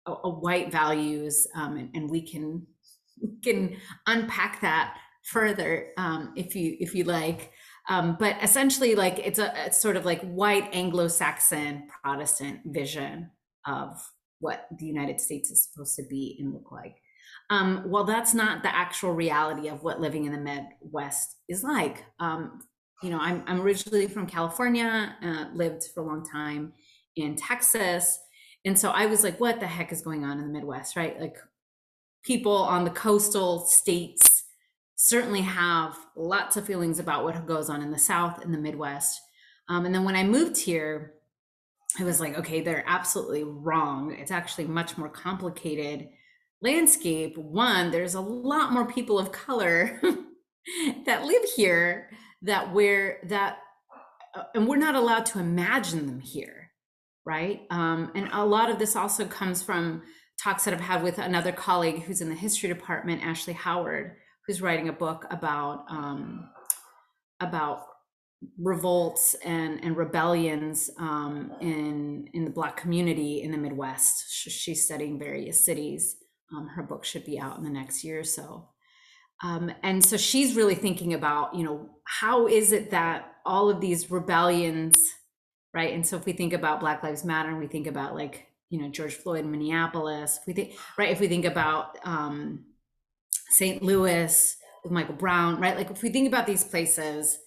a, a white values, um, and, and we can can unpack that further um, if you if you like. Um, but essentially, like it's a it's sort of like white Anglo-Saxon Protestant vision of what the United States is supposed to be and look like. Um, well, that's not the actual reality of what living in the Midwest is like. Um, you know, I'm, I'm originally from California, uh, lived for a long time in Texas. And so I was like, what the heck is going on in the Midwest, right? Like people on the coastal states certainly have lots of feelings about what goes on in the South and the Midwest. Um, and then when I moved here, I was like, okay, they're absolutely wrong. It's actually much more complicated landscape. One, there's a lot more people of color that live here that we're that, uh, and we're not allowed to imagine them here, right? Um, and a lot of this also comes from talks that I've had with another colleague who's in the history department, Ashley Howard, who's writing a book about um, about revolts and and rebellions um, in in the Black community in the Midwest. She's studying various cities. Um, her book should be out in the next year or so. Um, and so she's really thinking about, you know, how is it that all of these rebellions, right? And so if we think about Black Lives Matter, and we think about like, you know, George Floyd in Minneapolis, if we think, right, if we think about um, St. Louis with Michael Brown, right? Like if we think about these places,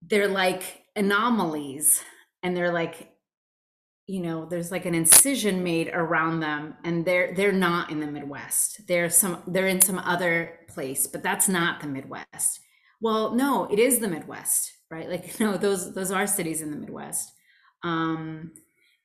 they're like anomalies and they're like you know there's like an incision made around them and they're they're not in the midwest. They're some they're in some other place but that's not the midwest. Well no it is the midwest right? Like no those those are cities in the midwest. Um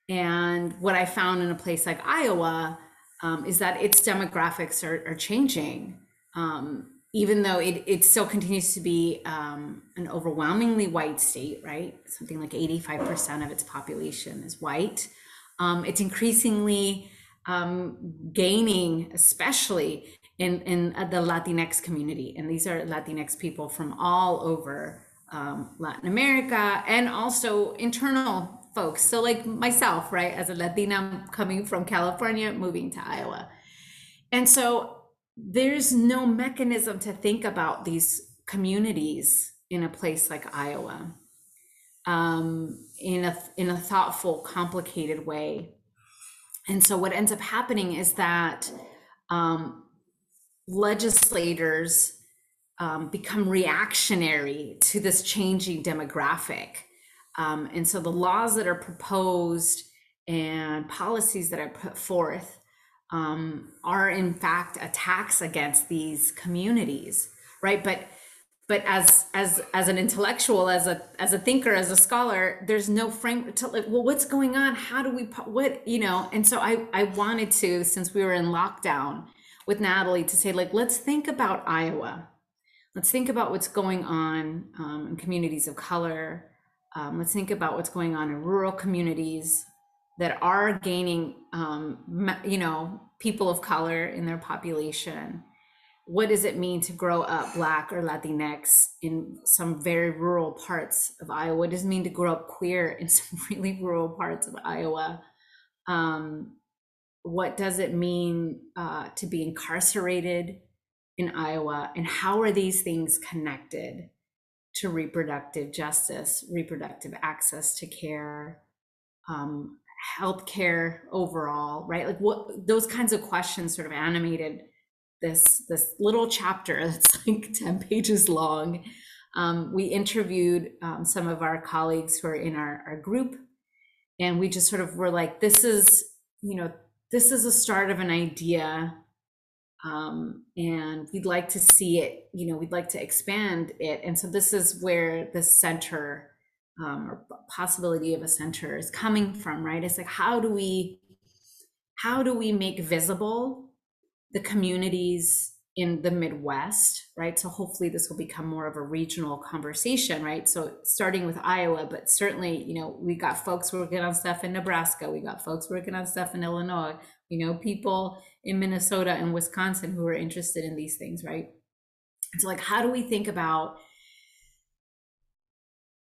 and what i found in a place like iowa um, is that its demographics are, are changing. Um, even though it, it still continues to be um, an overwhelmingly white state, right? Something like 85% of its population is white. Um, it's increasingly um, gaining, especially in, in the Latinx community. And these are Latinx people from all over um, Latin America and also internal folks. So, like myself, right, as a Latina coming from California, moving to Iowa. And so there's no mechanism to think about these communities in a place like Iowa um, in a in a thoughtful, complicated way. And so what ends up happening is that um, legislators um, become reactionary to this changing demographic. Um, and so the laws that are proposed and policies that are put forth um, are in fact attacks against these communities, right? But but as as as an intellectual, as a as a thinker, as a scholar, there's no framework to like, well, what's going on? How do we what you know? And so I I wanted to, since we were in lockdown with Natalie, to say like, let's think about Iowa. Let's think about what's going on um, in communities of color. Um, let's think about what's going on in rural communities that are gaining, um, you know, people of color in their population. What does it mean to grow up Black or Latinx in some very rural parts of Iowa? What does it mean to grow up queer in some really rural parts of Iowa? Um, what does it mean uh, to be incarcerated in Iowa? And how are these things connected to reproductive justice, reproductive access to care, um, healthcare overall, right? Like what those kinds of questions sort of animated this this little chapter that's like 10 pages long. Um, we interviewed um, some of our colleagues who are in our, our group, and we just sort of were like, this is, you know, this is a start of an idea um, and we'd like to see it you know we'd like to expand it and so this is where the center um, or possibility of a center is coming from right? It's like how do we how do we make visible the communities in the midwest right? So hopefully this will become more of a regional conversation right? So starting with iowa but certainly you know we got folks working on stuff in nebraska. We got folks working on stuff in illinois. You know people in Minnesota and Wisconsin who are interested in these things, right? So, like, how do we think about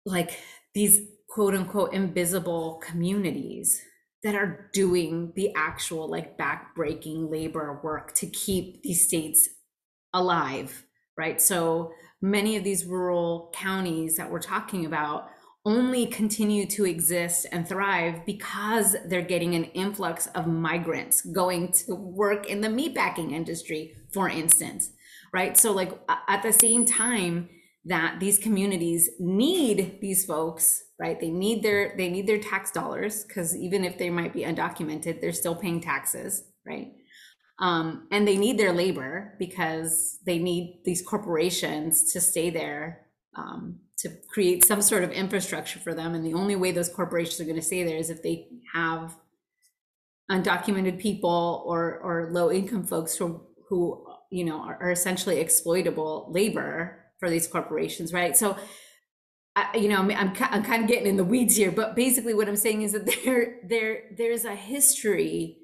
like these quote unquote invisible communities that are doing the actual like backbreaking labor work to keep these states alive, right? So many of these rural counties that we're talking about only continue to exist and thrive because they're getting an influx of migrants going to work in the meatpacking industry, for instance, right? So, like at the same time that these communities need these folks, right? They need their they need their tax dollars because even if they might be undocumented, they're still paying taxes, right? Um, and they need their labor because they need these corporations to stay there um, to create some sort of infrastructure for them. And the only way those corporations are going to stay there is if they have undocumented people or or low income folks who who you know are, are essentially exploitable labor for these corporations, right? So. I, you know, I'm, I'm I'm kind of getting in the weeds here, but basically, what I'm saying is that there there there's a history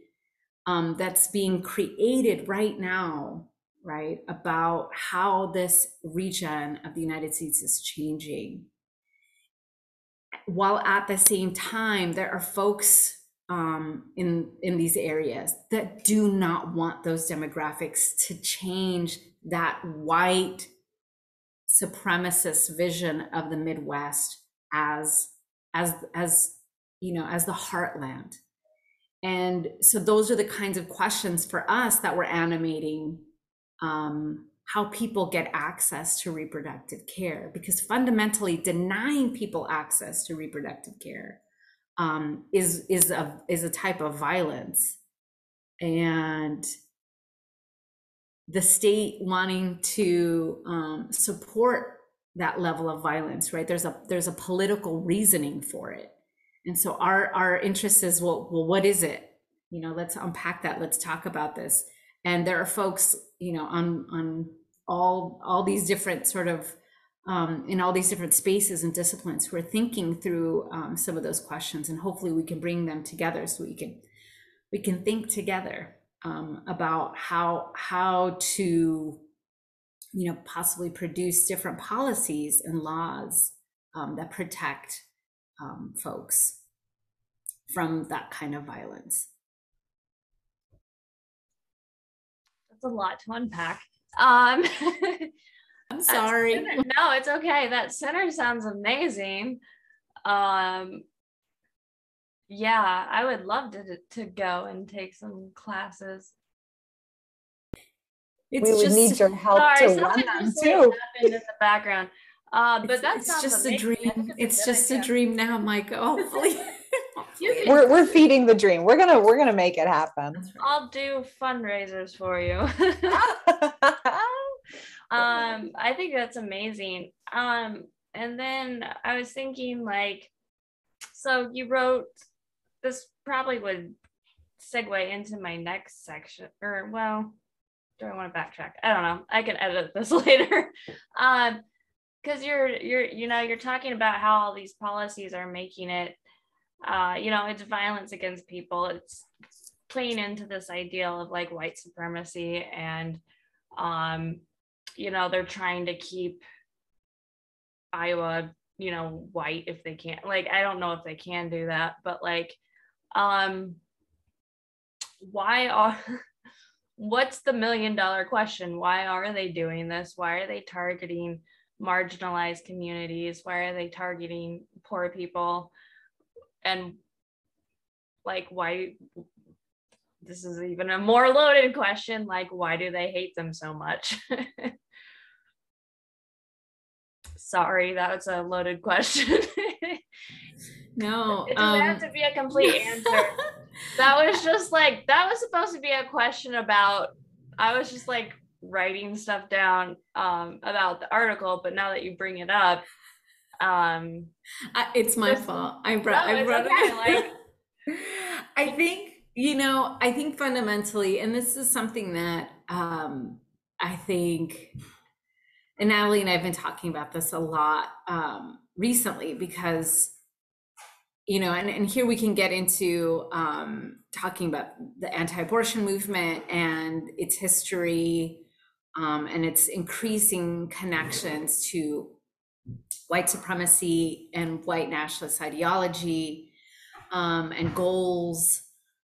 um, that's being created right now right, about how this region of the United States is changing. While at the same time, there are folks um, in in these areas that do not want those demographics to change that white supremacist vision of the Midwest as as as you know as the heartland. And so those are the kinds of questions for us that we're animating um, how people get access to reproductive care because fundamentally denying people access to reproductive care um, is is a is a type of violence and the state wanting to um, support that level of violence right? There's a there's a political reasoning for it. And so our our interest is well well what is it? You know let's unpack that. Let's talk about this. And there are folks you know on on all all these different sort of um, in all these different spaces and disciplines who are thinking through um, some of those questions and hopefully we can bring them together so we can we can think together um, about how how to you know possibly produce different policies and laws um, that protect um, folks from that kind of violence that's a lot to unpack. Um, I'm sorry. no, it's okay. That center sounds amazing. Um, yeah, I would love to to go and take some classes. It's we would need your help sorry, to run them too. In the background, uh, but that's just amazing. a dream. It's just a dream now, Micah. Hopefully. we're we're feeding the dream. We're gonna we're gonna make it happen. I'll do fundraisers for you. um, I think that's amazing. Um, and then I was thinking like, so you wrote this probably would segue into my next section, or well, do I want to backtrack? I don't know. I can edit this later. Um, because you're you're you know you're talking about how all these policies are making it uh, you know, it's violence against people. It's, playing into this ideal of like white supremacy and, um, you know, they're trying to keep Iowa, you know, white if they can't. Like, I don't know if they can do that, but like, um, why are what's the million dollar question? Why are they doing this? Why are they targeting marginalized communities? Why are they targeting poor people? And like why this is even a more loaded question like why do they hate them so much? Sorry that was a loaded question no it doesn't um... have to be a complete answer that was just like that was supposed to be a question about I was just like writing stuff down um, about the article, but now that you bring it up, um, I, it's my fault. I brought. No, I brought okay, it. like- I think you know. I think fundamentally, and this is something that um, I think, and Natalie and I have been talking about this a lot um, recently because you know, and, and here we can get into um, talking about the anti-abortion movement and its history um, and its increasing connections to white supremacy and white nationalist ideology um, and goals.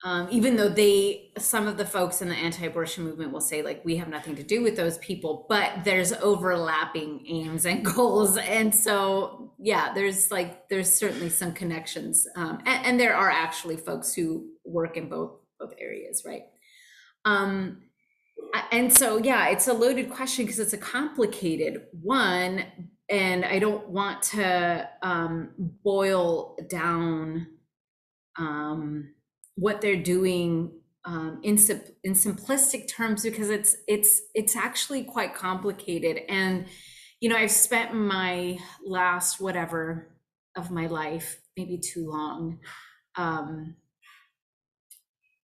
Um, even though they, some of the folks in the anti-abortion movement will say like we have nothing to do with those people, but there's overlapping aims and goals, and so yeah, there's like there's certainly some connections, um, and, and there are actually folks who work in both both areas, right? Um, and so yeah, it's a loaded question because it's a complicated one, and I don't want to um, boil down um, what they're doing um, in in simplistic terms because it's it's it's actually quite complicated. And you know, I've spent my last whatever of my life, maybe too long, um,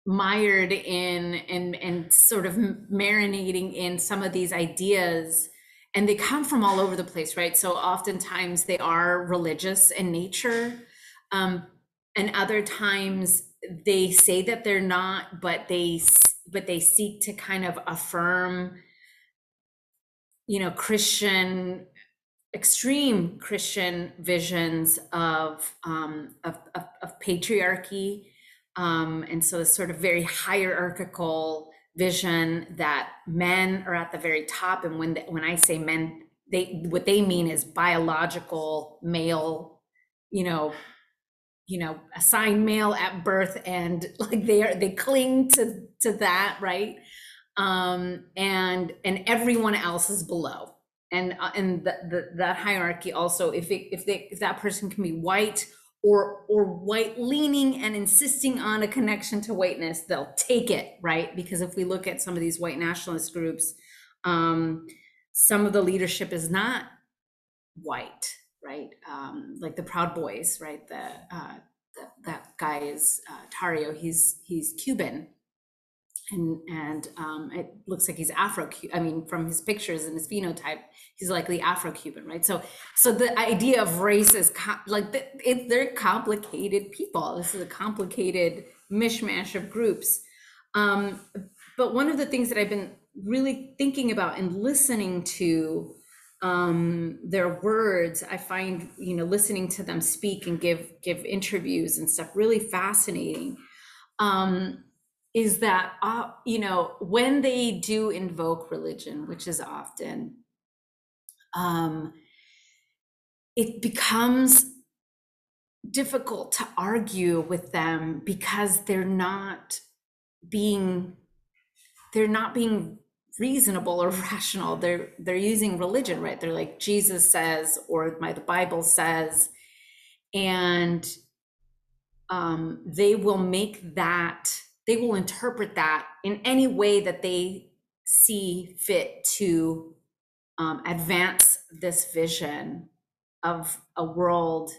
mired in and and sort of marinating in some of these ideas and they come from all over the place right so oftentimes they are religious in nature um, and other times they say that they're not but they but they seek to kind of affirm you know christian extreme christian visions of um of, of, of patriarchy. Um and so this sort of very hierarchical vision that men are at the very top. And when the, when i say men they what they mean is biological male you know you know assigned male at birth and like they are they cling to to that right? Um and and everyone else is below. And uh, and the, the that hierarchy also if it if they if that person can be white or or white leaning and insisting on a connection to whiteness they'll take it right? Because if we look at some of these white nationalist groups um some of the leadership is not white right? Um like the proud boys right? The uh that, that guy is uh, Tarrio. He's he's cuban. And and um it looks like he's afro i mean from his pictures and his phenotype he's likely afro-cuban right? So so the idea of race is co- like the, it, they're complicated people. This is a complicated mishmash of groups. Um but one of the things that i've been really thinking about and listening to um their words i find you know listening to them speak and give give interviews and stuff really fascinating. Um is that uh, you know when they do invoke religion which is often um it becomes difficult to argue with them because they're not being they're not being reasonable or rational. They're they're using religion right? They're like jesus says or my the bible says. And um they will make that they will interpret that in any way that they see fit to um, advance this vision of a world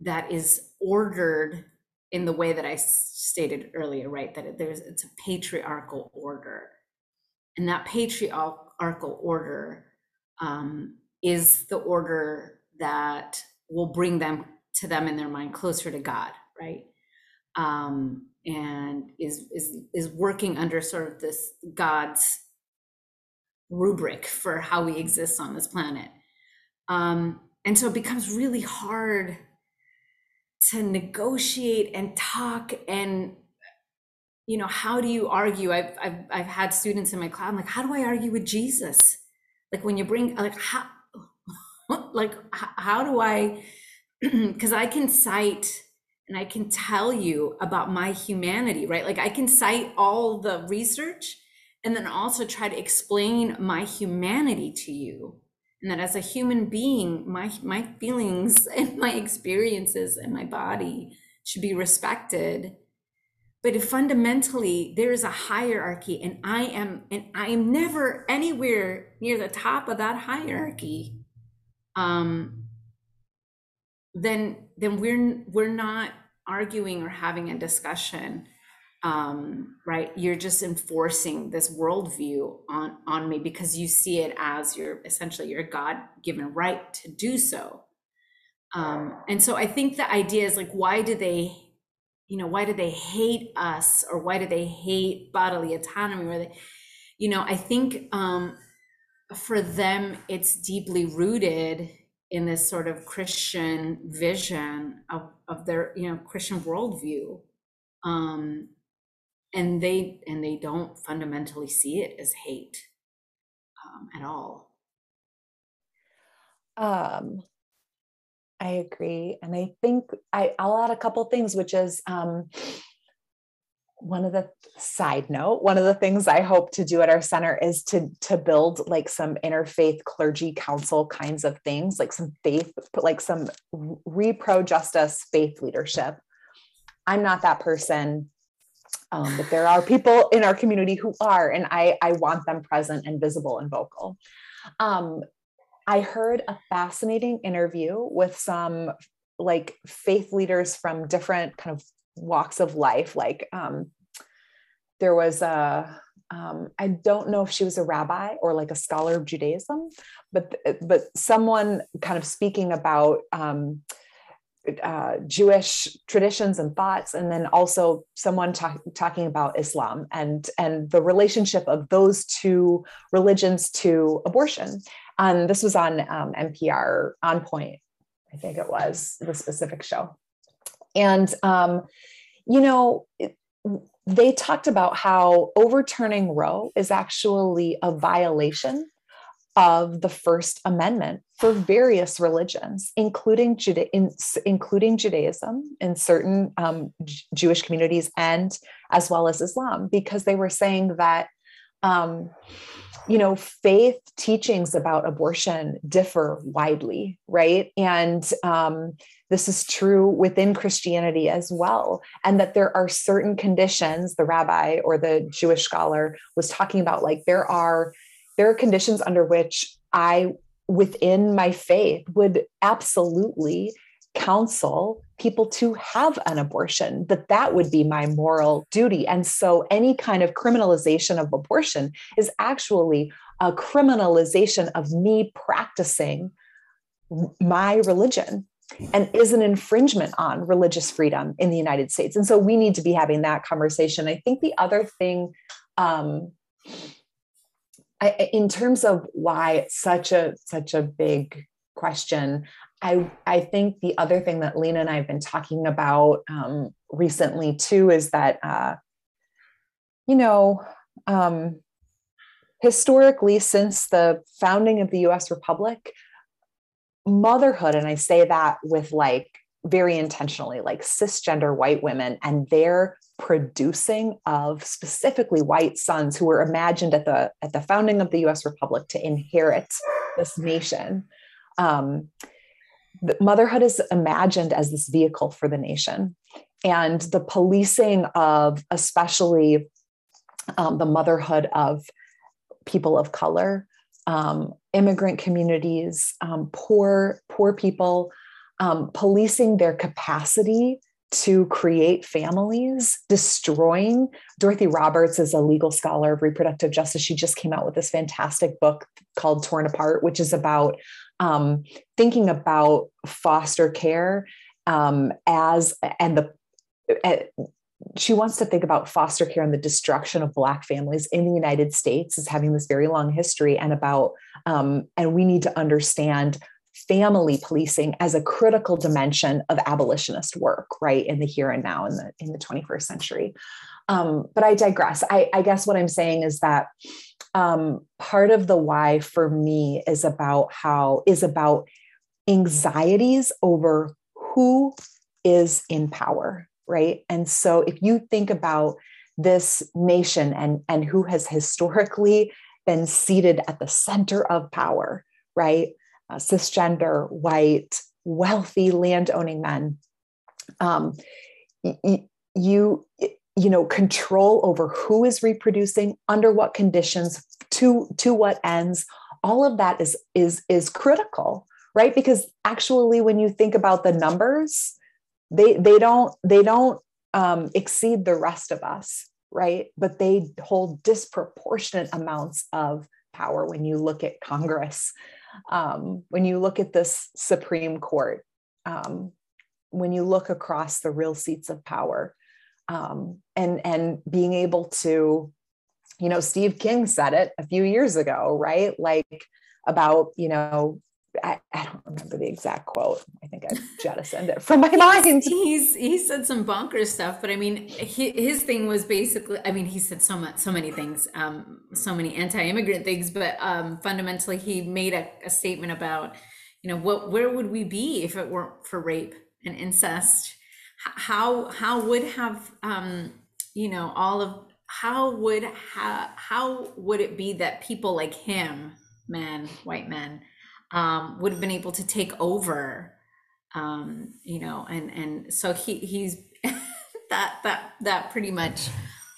that is ordered in the way that I stated earlier, right? That there's it's a patriarchal order, and that patriarchal order um, is the order that will bring them to them in their mind closer to God, right? Um, and is is is working under sort of this God's rubric for how we exist on this planet. Um, and so it becomes really hard to negotiate and talk and you know how do you argue? I've, I've i've had students in my class I'm like how do i argue with jesus? Like when you bring like how like how do i because i can cite and i can tell you about my humanity right? Like i can cite all the research and then also try to explain my humanity to you. And that as a human being my my feelings and my experiences and my body should be respected but fundamentally there is a hierarchy and i am and i am never anywhere near the top of that hierarchy um then then we're we're not arguing or having a discussion um right? You're just enforcing this worldview on on me because you see it as your essentially your god-given right to do so. Um and so i think the idea is like why do they you know why do they hate us or why do they hate bodily autonomy or they you know i think um for them it's deeply rooted in this sort of christian vision of of their you know christian worldview. Um and they and they don't fundamentally see it as hate um, at all. Um I agree. And I think I, I'll add a couple things, which is um, one of the side note, one of the things I hope to do at our center is to to build like some interfaith clergy council kinds of things, like some faith, like some repro justice faith leadership. I'm not that person. Um, but there are people in our community who are, and I, I want them present and visible and vocal. Um, I heard a fascinating interview with some like faith leaders from different kind of walks of life. Like um, there was a, um, I don't know if she was a rabbi or like a scholar of Judaism, but but someone kind of speaking about um, uh, Jewish traditions and thoughts, and then also someone talk, talking about Islam and and the relationship of those two religions to abortion. And this was on um, NPR On Point, I think it was the specific show. And, um, you know, they talked about how overturning Roe is actually a violation of the First Amendment for various religions, including Juda- in, including Judaism in certain um, Jewish communities and as well as Islam, because they were saying that um, you know, faith teachings about abortion differ widely, right? And um, this is true within Christianity as well. And that there are certain conditions, the rabbi or the Jewish scholar was talking about, like there are there are conditions under which I within my faith would absolutely counsel people to have an abortion that that would be my moral duty and so any kind of criminalization of abortion is actually a criminalization of me practicing my religion and is an infringement on religious freedom in the United States. And so we need to be having that conversation. I think the other thing, um, I, in terms of why such a such a big question, I, I think the other thing that Lina and I have been talking about um, recently too is that, uh, you know, um, historically, since the founding of the US Republic, motherhood, and I say that with like very intentionally, like cisgender white women and their producing of specifically white sons who were imagined at the at the founding of the US Republic to inherit this nation. Um, motherhood is imagined as this vehicle for the nation. And the policing of, especially um, the motherhood of people of color, um, immigrant communities, um, poor poor people, um, policing their capacity to create families, destroying. Dorothy Roberts is a legal scholar of reproductive justice. She just came out with this fantastic book called Torn Apart, which is about um, thinking about foster care um, as and the uh, she wants to think about foster care and the destruction of black families in the united states as having this very long history and about um, and we need to understand family policing as a critical dimension of abolitionist work right in the here and now in the in the 21st century um, but i digress. I, I guess what i'm saying is that um, part of the why for me is about how is about anxieties over who is in power right? And so if you think about this nation and and who has historically been seated at the center of power right? Uh, cisgender white wealthy land owning men um, y- you you know control over who is reproducing under what conditions to to what ends all of that is is is critical right? Because actually when you think about the numbers they they don't they don't um, exceed the rest of us right? But they hold disproportionate amounts of power when you look at congress um, when you look at this supreme court um, when you look across the real seats of power um, and and being able to you know steve king said it a few years ago right like about you know I, I, don't remember the exact quote. I think I jettisoned it from my mind. He's he said some bonkers stuff, but I mean, he, his thing was basically. I mean, he said so much, so many things, um, so many anti-immigrant things, but um, fundamentally, he made a, a statement about, you know, what where would we be if it weren't for rape and incest? How how would have um, you know all of how would how how would it be that people like him, men, white men um, would have been able to take over um, you know and and so he he's that that that pretty much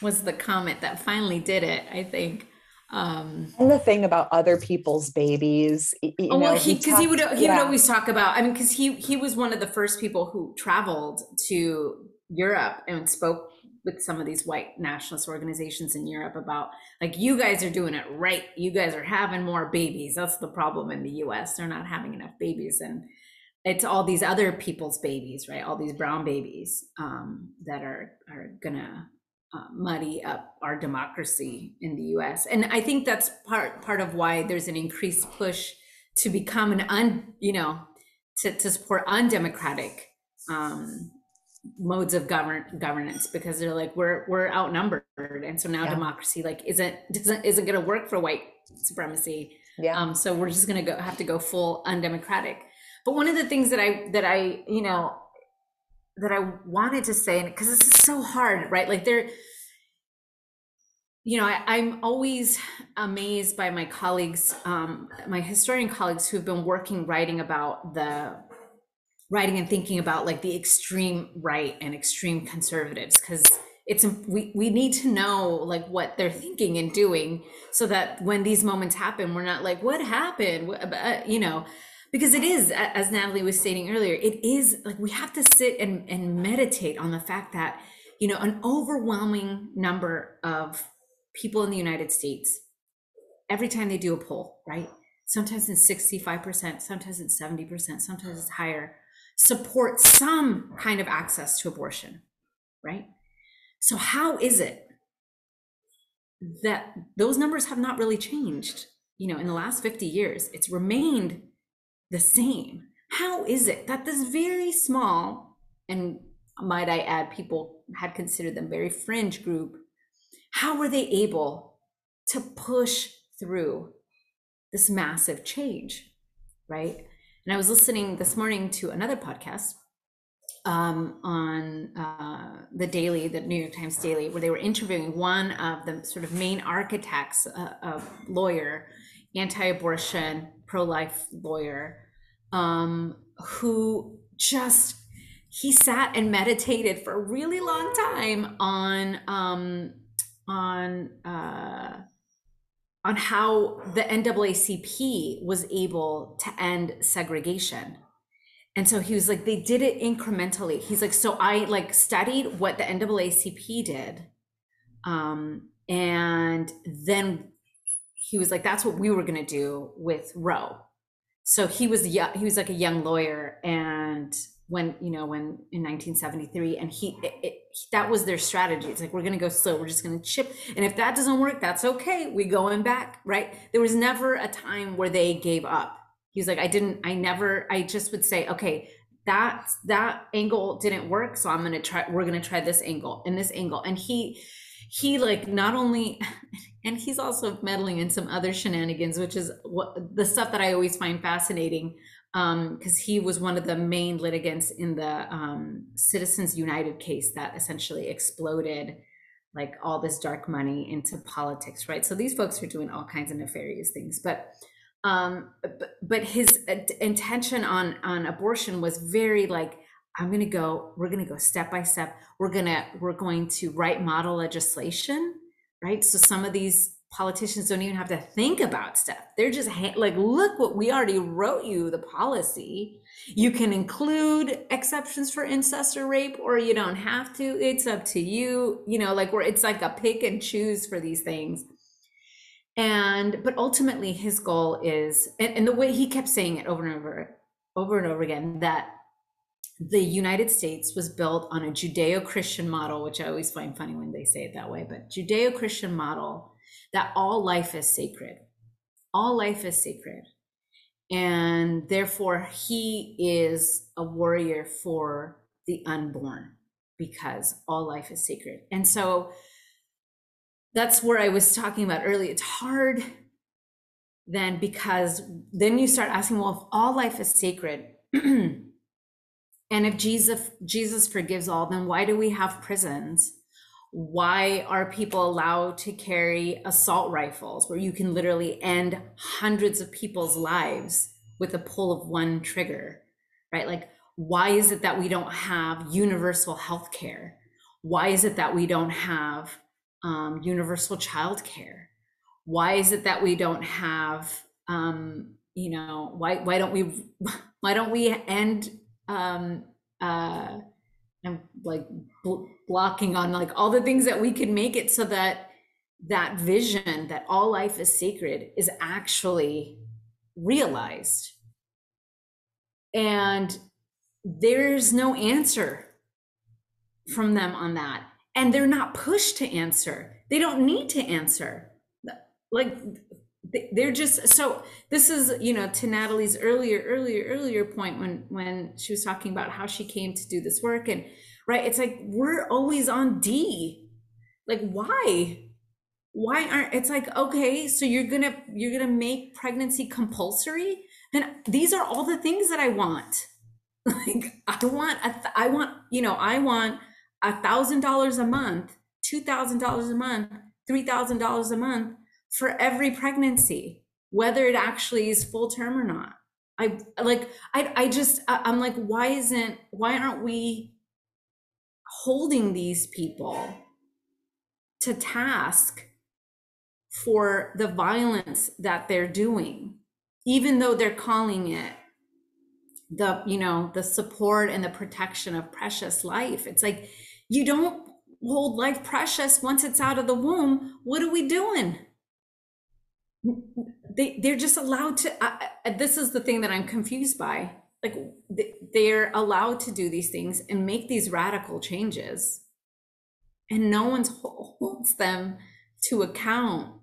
was the comment that finally did it i think um and the thing about other people's babies you oh, well he because he, he, would he yeah. would always talk about i mean because he he was one of the first people who traveled to europe and spoke with some of these white nationalist organizations in Europe about like you guys are doing it right. You guys are having more babies. That's the problem in the US. They're not having enough babies and it's all these other people's babies, right? All these brown babies um, that are are gonna uh, muddy up our democracy in the U.S. And I think that's part part of why there's an increased push to become an un, you know, to, to support undemocratic um, modes of govern governance because they're like we're we're outnumbered and so now yeah. democracy like isn't doesn't isn't going to work for white supremacy yeah um so we're just going to go have to go full undemocratic but one of the things that i that i you know that i wanted to say and because this is so hard right? Like there you know I, i'm always amazed by my colleagues um, my historian colleagues who've been working writing about the writing and thinking about like the extreme right and extreme conservatives because it's we, we need to know like what they're thinking and doing so that when these moments happen we're not like what happened? Uh, you know because it is as natalie was stating earlier it is like we have to sit and, and meditate on the fact that you know an overwhelming number of people in the united states every time they do a poll right sometimes it's 65% sometimes it's 70% sometimes it's higher support some kind of access to abortion, right? So, how is it that those numbers have not really changed? You know, in the last 50 years, it's remained the same. How is it that this very small, and might I add, people had considered them very fringe group, how were they able to push through this massive change, right? And I was listening this morning to another podcast um, on uh, the Daily, the New York Times Daily, where they were interviewing one of the sort of main architects, uh, a lawyer, anti-abortion, pro-life lawyer, um, who just he sat and meditated for a really long time on um, on uh, on how the NAACP was able to end segregation. And so he was like, they did it incrementally. He's like, so I like studied what the NAACP did. Um, and then he was like, that's what we were going to do with Roe. So he was, young, he was like a young lawyer and when you know when in 1973 and he it, it, that was their strategy. It's like we're going to go slow we're just going to chip. And if that doesn't work that's okay. We going back right? There was never a time where they gave up. He was like i didn't i never i just would say okay that that angle didn't work so i'm going to try we're going to try this angle and this angle. And he he like not only and he's also meddling in some other shenanigans which is what the stuff that i always find fascinating because um, he was one of the main litigants in the um, Citizens United case that essentially exploded like all this dark money into politics, right? So these folks are doing all kinds of nefarious things, but um, but, but his intention on on abortion was very like I'm going to go, we're going to go step by step. We're to, we're going to write model legislation, right? So some of these politicians don't even have to think about stuff. They're just ha- like, look what we already wrote you the policy. You can include exceptions for incest or rape, or you don't have to. It's up to you. You know, like where it's like a pick and choose for these things. And but ultimately, his goal is, and, and the way he kept saying it over and over, over and over again, that the United States was built on a Judeo Christian model, which I always find funny when they say it that way, but Judeo Christian model that all life is sacred. All life is sacred. And therefore, he is a warrior for the unborn because all life is sacred. And so that's where I was talking about earlier. It's hard then because then you start asking, well, if all life is sacred, and if Jesus Jesus forgives all, then why do we have prisons? why are people allowed to carry assault rifles where you can literally end hundreds of people's lives with a pull of one trigger right? Like why is it that we don't have universal health care why is it that we don't have um, universal child care why is it that we don't have um, you know why why don't we why don't we end um, uh, I'm like bl- blocking on like all the things that we could make it so that that vision that all life is sacred is actually realized. And there's no answer from them on that. And they're not pushed to answer. They don't need to answer. Like they're just so this is you know to natalie's earlier earlier earlier point when when she was talking about how she came to do this work and right it's like we're always on d. Like why? Why aren't it's like okay so you're gonna you're gonna make pregnancy compulsory? And these are all the things that i want. Like i want a th- i want you know i want a thousand dollars a month two thousand dollars a month three thousand dollars a month for every pregnancy, whether it actually is full term or not. I like, I, I just, I'm like, why isn't, why aren't we holding these people to task for the violence that they're doing, even though they're calling it the, you know, the support and the protection of precious life? It's like, you don't hold life precious once it's out of the womb. What are we doing? They they're just allowed to uh, this is the thing that i'm confused by. Like they're allowed to do these things and make these radical changes. And no one holds them to account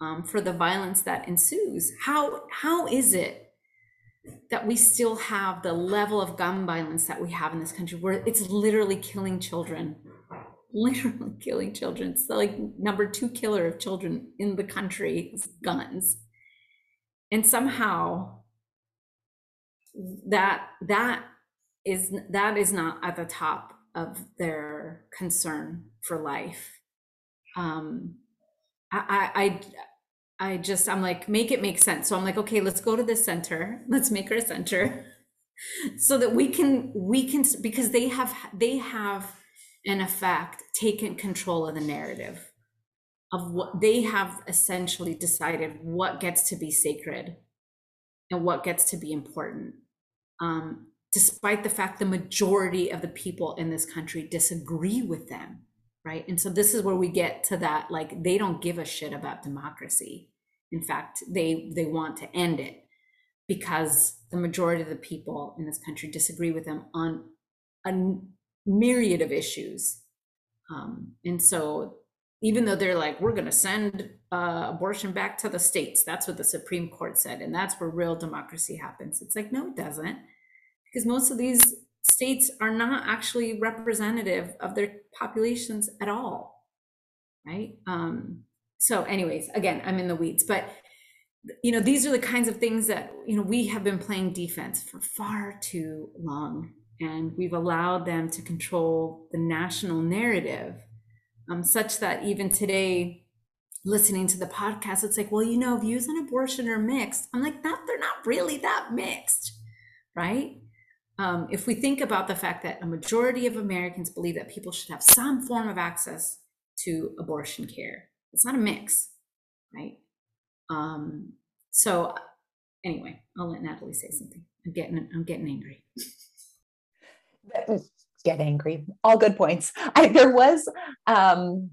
um, for the violence that ensues. How how is it that we still have the level of gun violence that we have in this country where it's literally killing children literally killing children. It's like number two killer of children in the country is guns. And somehow that that is that is not at the top of their concern for life. Um I I I just I'm like make it make sense. So I'm like, okay, let's go to this center. Let's make her a center so that we can we can because they have they have in effect, taken control of the narrative of what they have essentially decided what gets to be sacred and what gets to be important. Um, despite the fact the majority of the people in this country disagree with them, right? And so this is where we get to that like they don't give a shit about democracy. In fact, they they want to end it because the majority of the people in this country disagree with them on a myriad of issues. Um, and so even though they're like, we're going to send uh, abortion back to the states, that's what the Supreme Court said, and that's where real democracy happens. It's like, no, it doesn't, because most of these states are not actually representative of their populations at all, right? Um, so, anyways, again, I'm in the weeds, but you know, these are the kinds of things that you know we have been playing defense for far too long and we've allowed them to control the national narrative um, such that even today listening to the podcast it's like well you know views on abortion are mixed i'm like not they're not really that mixed right um, if we think about the fact that a majority of Americans believe that people should have some form of access to abortion care, it's not a mix, right? Um, so anyway, I'll let Natalie say something. I'm getting I'm getting angry. Get angry. All good points. I, there was um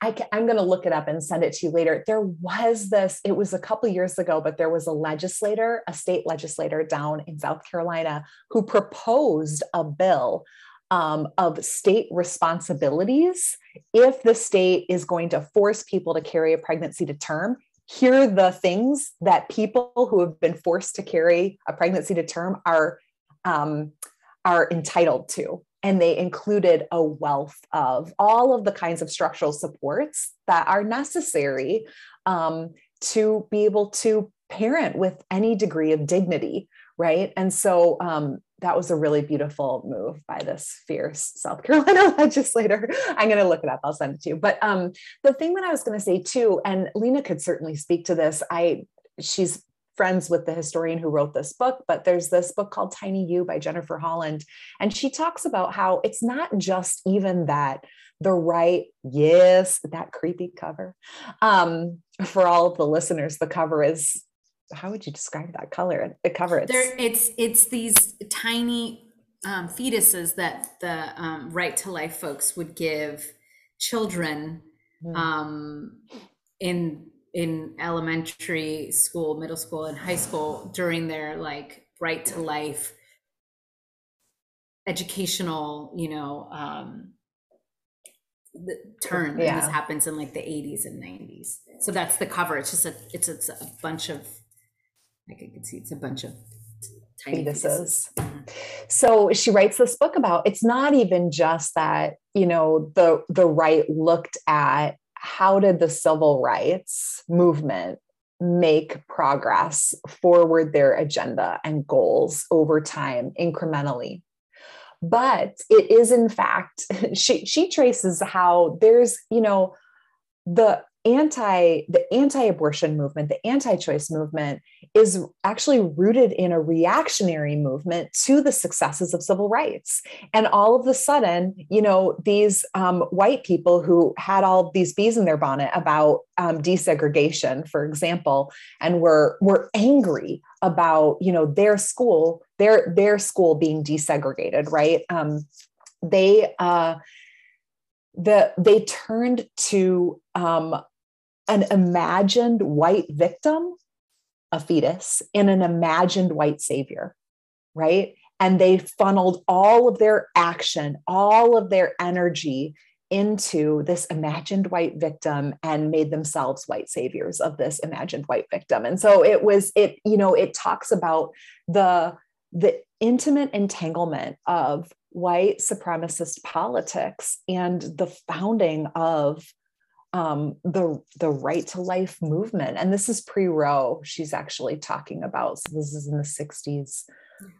I can, I'm going to look it up and send it to you later. There was this, it was a couple years ago, but there was a legislator, a state legislator down in South Carolina who proposed a bill um, of state responsibilities if the state is going to force people to carry a pregnancy to term. Here are the things that people who have been forced to carry a pregnancy to term are um, are entitled to and they included a wealth of all of the kinds of structural supports that are necessary um, to be able to parent with any degree of dignity right? And so um, that was a really beautiful move by this fierce south carolina legislator. I'm going to look it up i'll send it to you. But um, the thing that i was going to say too and Lina could certainly speak to this i she's friends with the historian who wrote this book, but there's this book called Tiny You by Jennifer Holland. And she talks about how it's not just even that the right, yes, that creepy cover. Um, for all of the listeners, the cover is how would you describe that color? The cover it's there, it's it's these tiny um, fetuses that the um, right to life folks would give children mm. um, in in elementary school, middle school, and high school during their like right to life educational, you know, um, the turn. Yeah. this happens in like the 80s and 90s. So that's the cover. It's just a it's it's a bunch of like I can see it's a bunch of tiny fetuses. So she writes this book about it's not even just that, you know, the the right looked at how did the civil rights movement make progress forward their agenda and goals over time incrementally? But it is in fact she she traces how there's you know the anti the anti-abortion movement the anti-choice movement is actually rooted in a reactionary movement to the successes of civil rights. And all of a sudden you know these um, white people who had all these bees in their bonnet about um, desegregation for example and were were angry about you know their school their their school being desegregated right? Um, they uh, the they turned to um, an imagined white victim, a fetus, and an imagined white savior, right? And they funneled all of their action, all of their energy into this imagined white victim and made themselves white saviors of this imagined white victim. And so it was, it, you know, it talks about the the intimate entanglement of white supremacist politics and the founding of um, the the right to life movement. And this is pre Roe. She's actually talking about. So this is in the '60s.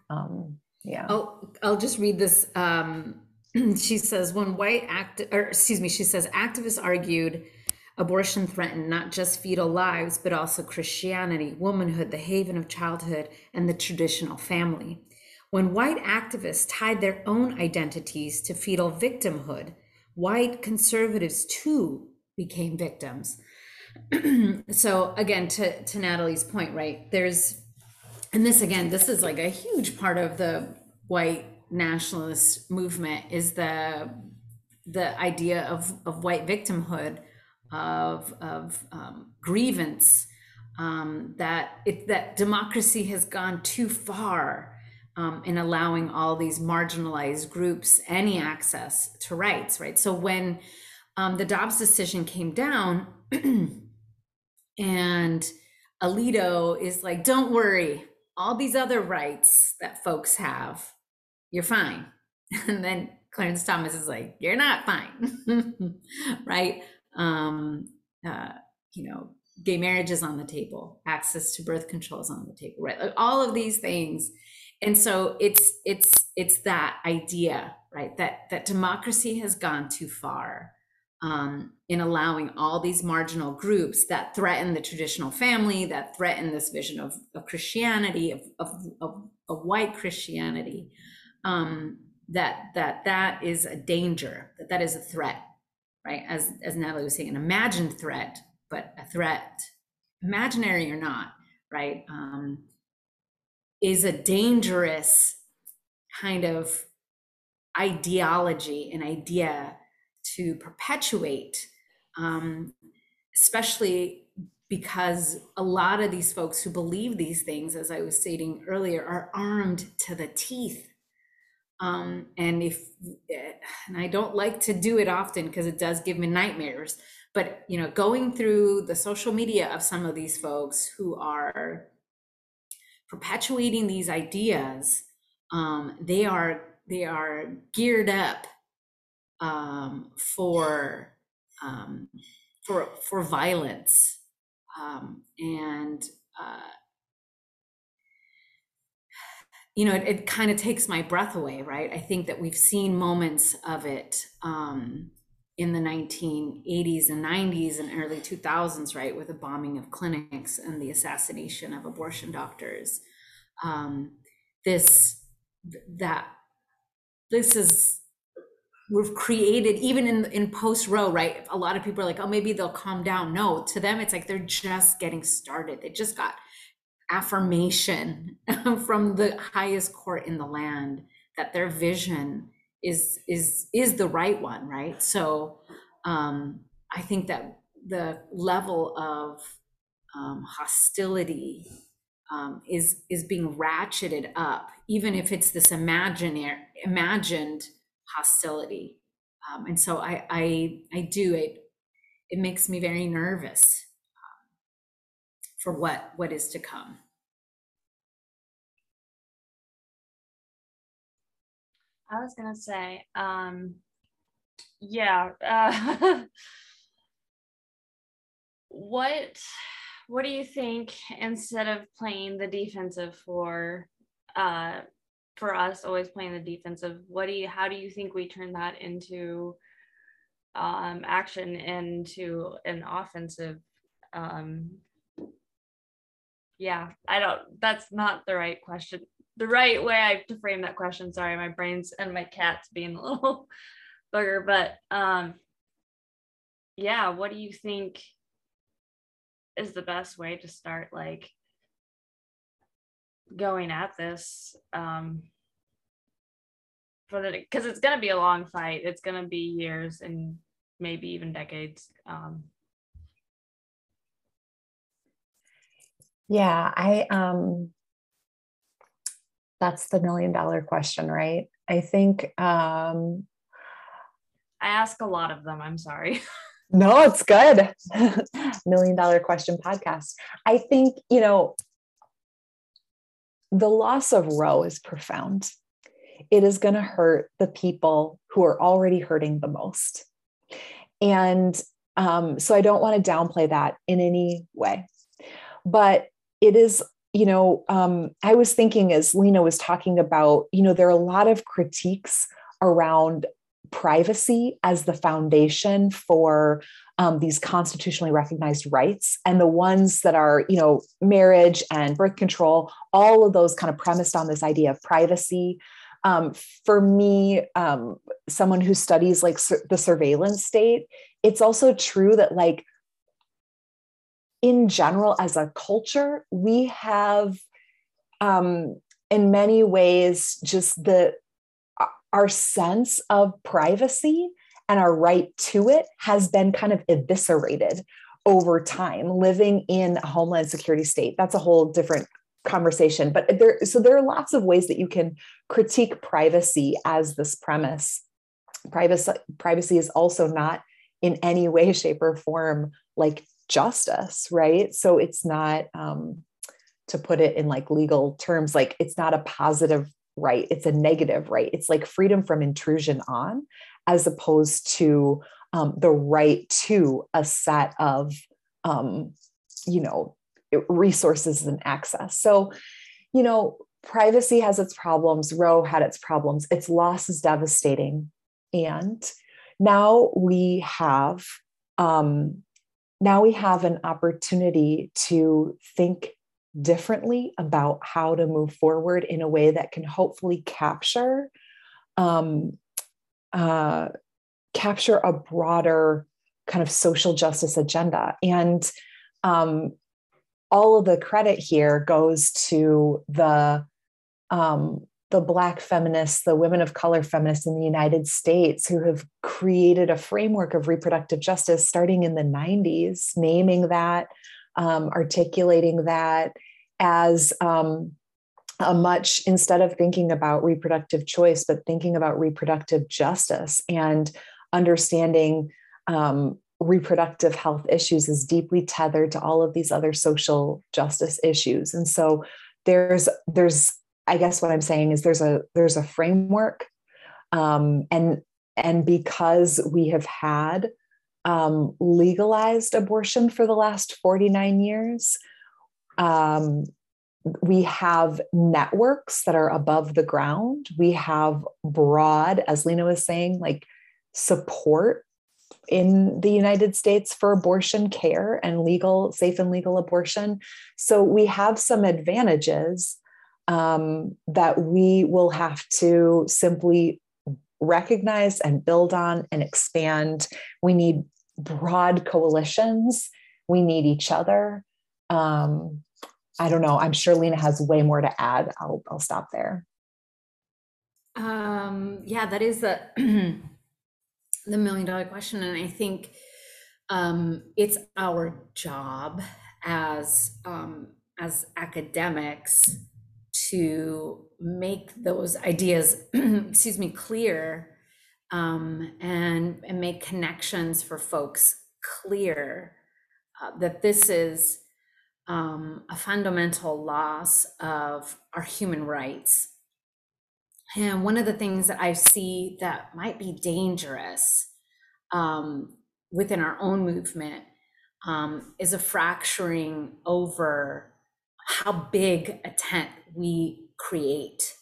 Um, yeah. I'll I'll just read this. Um, she says when white act or excuse me, she says activists argued abortion threatened not just fetal lives but also Christianity, womanhood, the haven of childhood, and the traditional family. When white activists tied their own identities to fetal victimhood, white conservatives too became victims. so again, to, to Natalie's point, right? There's, and this again, this is like a huge part of the white nationalist movement is the the idea of of white victimhood, of of um, grievance, um, that it, that democracy has gone too far um, in allowing all these marginalized groups any access to rights, right? So when um, the Dobbs decision came down, and Alito is like, don't worry, all these other rights that folks have, you're fine. And then Clarence Thomas is like, you're not fine, right? Um, uh, you know, gay marriage is on the table, access to birth control is on the table, right? Like all of these things. And so it's it's it's that idea, right? That that democracy has gone too far um, in allowing all these marginal groups that threaten the traditional family, that threaten this vision of, of Christianity, of, of, of, of white Christianity, um, that that that is a danger, that that is a threat, right? As as Natalie was saying, an imagined threat, but a threat, imaginary or not, right, um, is a dangerous kind of ideology, an idea to perpetuate, um, especially because a lot of these folks who believe these things, as I was stating earlier, are armed to the teeth. Um, and if, and I don't like to do it often because it does give me nightmares, but you know, going through the social media of some of these folks who are perpetuating these ideas, um, they are they are geared up um, for um, for for violence, um, and uh, you know, it, it kind of takes my breath away, right? I think that we've seen moments of it um, in the 1980s and 90s and early 2000s, right, with the bombing of clinics and the assassination of abortion doctors. Um, this that this is we've created even in in post Roe right? A lot of people are like oh maybe they'll calm down. No to them it's like they're just getting started. They just got affirmation from the highest court in the land that their vision is is is the right one right? So um i think that the level of um, hostility um, is is being ratcheted up, even if it's this imaginary imagined hostility. Um, and so I, I I do it. It makes me very nervous um, for what what is to come. I was gonna say, um, yeah. Uh, what what do you think instead of playing the defensive for uh for us always playing the defensive what do you how do you think we turn that into um action into an offensive um yeah i don't that's not the right question the right way i have to frame that question sorry my brains and my cat's being a little bugger but um yeah what do you think is the best way to start like going at this um for the because it's going to be a long fight it's going to be years and maybe even decades um yeah i um that's the million dollar question right i think um i ask a lot of them i'm sorry No, it's good. Million dollar question podcast. I think, you know, the loss of Roe is profound. It is going to hurt the people who are already hurting the most. And um, so I don't want to downplay that in any way. But it is, you know, um, I was thinking as Lina was talking about, you know, there are a lot of critiques around privacy as the foundation for um, these constitutionally recognized rights. And the ones that are you know marriage and birth control all of those kind of premised on this idea of privacy. Um, for me um, someone who studies like sur- the surveillance state it's also true that like in general as a culture we have um, in many ways just the our sense of privacy and our right to it has been kind of eviscerated over time. Living in a homeland security state that's a whole different conversation but there so there are lots of ways that you can critique privacy as this premise. Privacy privacy is also not in any way shape or form like justice right? So it's not um to put it in like legal terms like it's not a positive right it's a negative right. It's like freedom from intrusion on as opposed to um, the right to a set of um, you know resources and access. So you know privacy has its problems Roe had its problems its loss is devastating. And now we have um, now we have an opportunity to think differently about how to move forward in a way that can hopefully capture um, uh, capture a broader kind of social justice agenda. And um, all of the credit here goes to the um, the Black feminists, the women of color feminists in the United States who have created a framework of reproductive justice starting in the 90s, naming that, um, articulating that as um, a much, instead of thinking about reproductive choice, but thinking about reproductive justice and understanding um, reproductive health issues is deeply tethered to all of these other social justice issues. And so there's, there's, I guess what I'm saying is there's a there's a framework, um, and and because we have had um, legalized abortion for the last 49 years, um, we have networks that are above the ground. We have broad, as Lina was saying, like support in the United States for abortion care and legal, safe and legal abortion. So we have some advantages um, that we will have to simply recognize and build on and expand. We need broad coalitions. We need each other. Um, I don't know. I'm sure Lina has way more to add. I'll, I'll stop there. Um, yeah, that is the the million dollar question, and I think um, it's our job as um, as academics to make those ideas, excuse me, clear um, and, and make connections for folks clear uh, that this is um, a fundamental loss of our human rights. And one of the things that I see that might be dangerous um, within our own movement um, is a fracturing over how big a tent we create,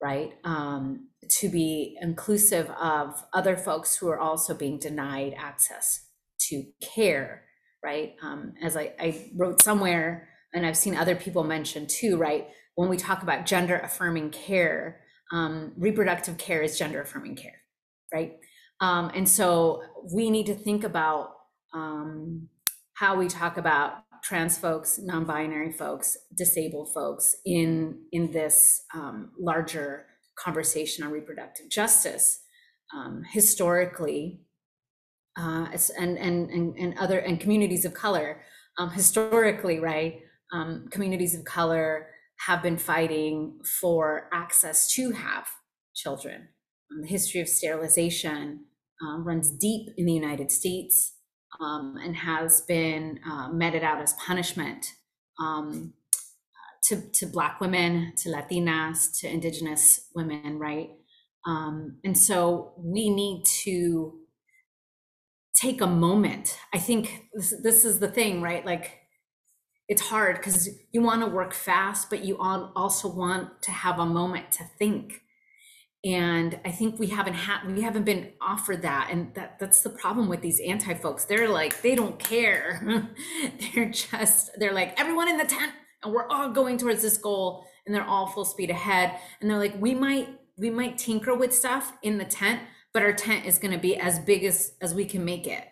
right? Um, to be inclusive of other folks who are also being denied access to care, right? Um, as I, I wrote somewhere, and I've seen other people mention too, right? When we talk about gender affirming care, um, reproductive care is gender affirming care, right? Um, and so we need to think about um, how we talk about trans folks, non-binary folks, disabled folks in in this um, larger conversation on reproductive justice. Um, historically, uh, and, and and and other and communities of color, um, historically, right? Um, communities of color have been fighting for access to have children. Um, the history of sterilization uh, runs deep in the United States um, and has been uh, meted out as punishment um, to, to Black women, to Latinas, to Indigenous women, right? Um, and so we need to take a moment. I think this, this is the thing, right? Like, it's hard because you want to work fast, but you also want to have a moment to think. And i think we haven't had we haven't been offered that and that that's the problem with these anti folks. They're like they don't care. They're just they're like everyone in the tent! And we're all going towards this goal and they're all full speed ahead. And they're like we might we might tinker with stuff in the tent but our tent is going to be as big as as we can make it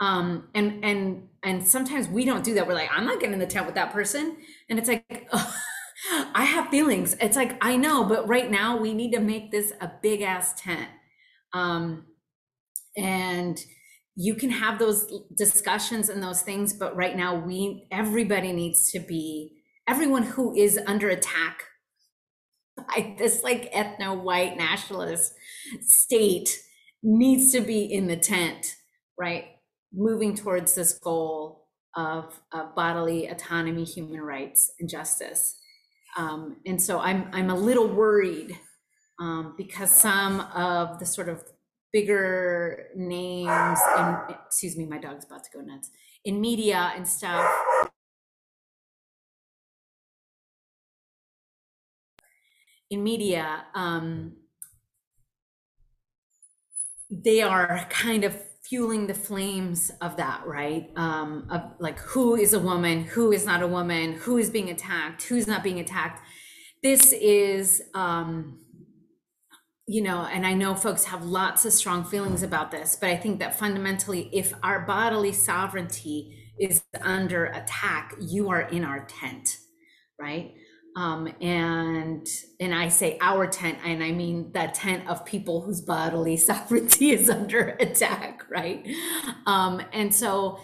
um and and and sometimes we don't do that we're like i'm not getting in the tent with that person and it's like oh, I have feelings. It's like, I know, but right now we need to make this a big ass tent. Um, and you can have those discussions and those things, but right now we, everybody needs to be, everyone who is under attack by this like ethno white nationalist state needs to be in the tent, right? Moving towards this goal of, of bodily autonomy, human rights, and justice. Um, and so I'm, I'm a little worried um, because some of the sort of bigger names, excuse me, my dog's about to go nuts, in media and stuff. In media, um, they are kind of fueling the flames of that, right? Um, of like who is a woman, who is not a woman, who is being attacked, who's not being attacked. This is, um, you know, and I know folks have lots of strong feelings about this, but I think that fundamentally, if our bodily sovereignty is under attack, you are in our tent, right? Um, and and I say our tent, and I mean the tent of people whose bodily sovereignty is under attack, right? Um, and so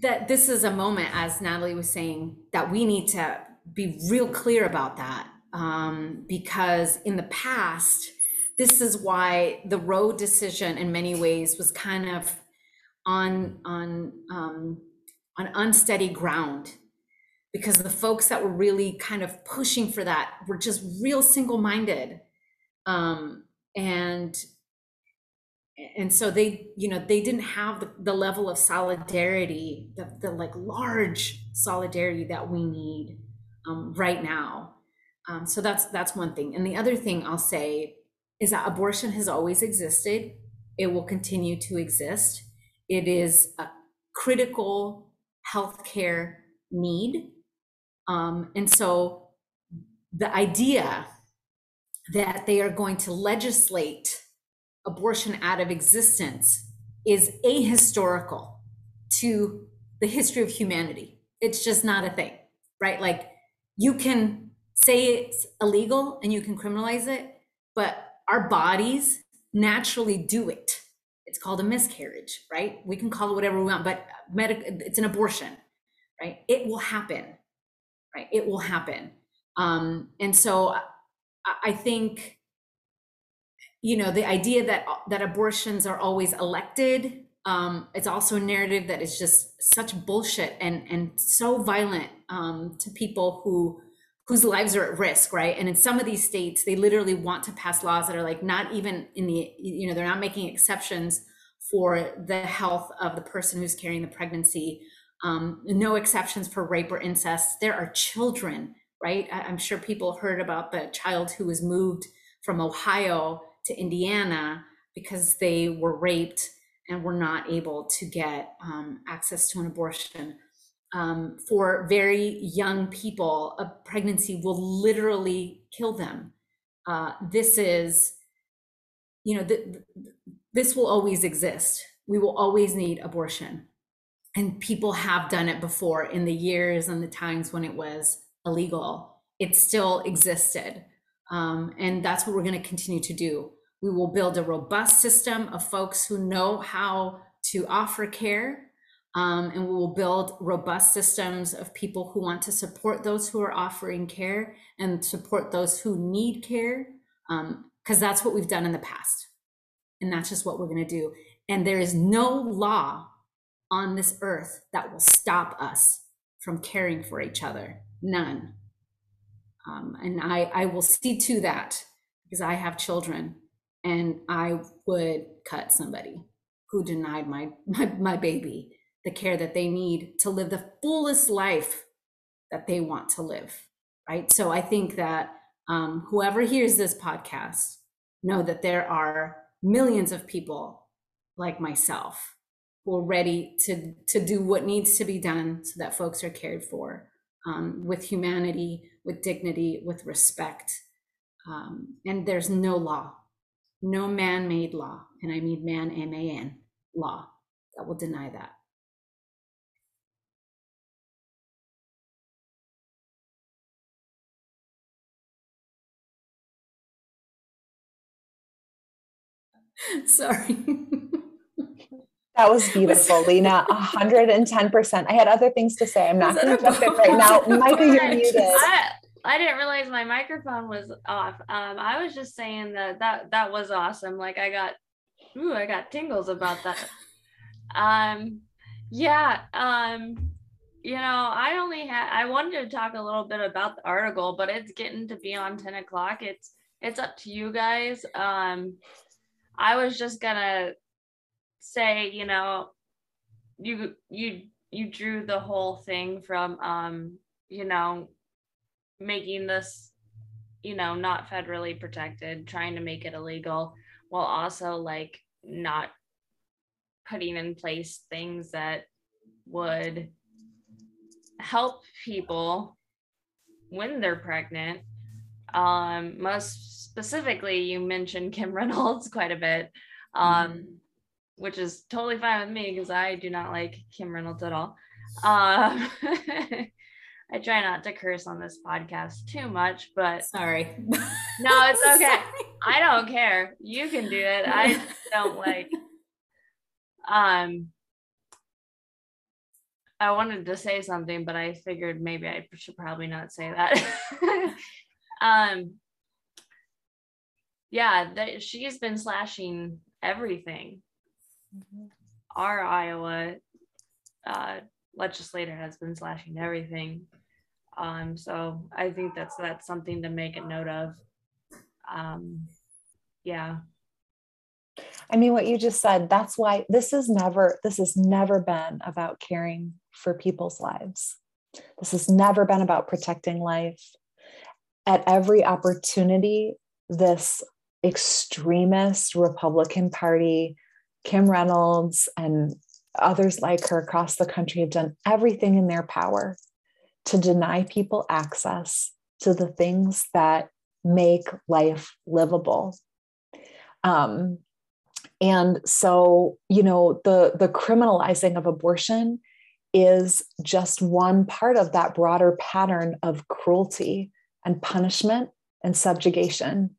that this is a moment, as Natalie was saying, that we need to be real clear about that, um, because in the past, this is why the Roe decision, in many ways, was kind of on on um, on unsteady ground because the folks that were really kind of pushing for that were just real single-minded. Um, and and so they you know they didn't have the, the level of solidarity the, the like large solidarity that we need um, right now. Um, so that's that's one thing. And the other thing i'll say is that abortion has always existed. It will continue to exist. It is a critical healthcare need um, and so the idea that they are going to legislate abortion out of existence is ahistorical to the history of humanity. It's just not a thing, right? Like you can say it's illegal and you can criminalize it, but our bodies naturally do it. It's called a miscarriage, right? We can call it whatever we want, but medic- it's an abortion, right? It will happen right? It will happen. Um, and so I, I think, you know, the idea that that abortions are always elected, um, it's also a narrative that is just such bullshit and and so violent um, to people who whose lives are at risk, right? And in some of these states, they literally want to pass laws that are like not even in the, you know, they're not making exceptions for the health of the person who's carrying the pregnancy um, no exceptions for rape or incest. There are children, right? I- am sure people heard about the child who was moved from Ohio to Indiana because they were raped and were not able to get um, access to an abortion. Um, for very young people, a pregnancy will literally kill them. Uh, this is, you know, th- th- this will always exist. We will always need abortion and people have done it before in the years and the times when it was illegal. It still existed. Um, and that's what we're going to continue to do. We will build a robust system of folks who know how to offer care um, and we will build robust systems of people who want to support those who are offering care and support those who need care because um, that's what we've done in the past. And that's just what we're going to do. And there is no law on this earth that will stop us from caring for each other. None. Um, and I, I will see to that because I have children and I would cut somebody who denied my, my, my baby the care that they need to live the fullest life that they want to live. Right. So I think that um, whoever hears this podcast know that there are millions of people like myself we're ready to to do what needs to be done so that folks are cared for um, with humanity, with dignity, with respect. Um, and there's no law, no man-made law, and I mean man M A N law that will deny that. Sorry. That was beautiful, Lina. 110%. I had other things to say. I'm not going to jump in right now. Micah, you're muted. I, I didn't realize my microphone was off. Um, I was just saying that that that was awesome. Like I got, ooh, I got tingles about that. Um, yeah. Um, you know, I only had I wanted to talk a little bit about the article, but it's getting to be on 10 o'clock. It's it's up to you guys. Um, I was just gonna say, you know, you you you drew the whole thing from um, you know, making this, you know, not federally protected, trying to make it illegal. while also like not putting in place things that would help people when they're pregnant. Um, most specifically, you mentioned Kim Reynolds quite a bit, um, mm-hmm. Which is totally fine with me because I do not like Kim Reynolds at all. Um, I try not to curse on this podcast too much, but sorry. No, it's okay. I don't care. You can do it. I don't like um I wanted to say something, but I figured maybe I should probably not say that. um yeah, that she's been slashing everything. Our Iowa uh legislator has been slashing everything um, so I think that's that's something to make a note of. Um, yeah. I mean, what you just said, that's why this is never, this has never been about caring for people's lives. This has never been about protecting life. At every opportunity, this extremist Republican Party, Kim Reynolds, and others like her across the country have done everything in their power to deny people access to the things that make life livable. Um, and so, you know, the, the criminalizing of abortion is just one part of that broader pattern of cruelty and punishment and subjugation.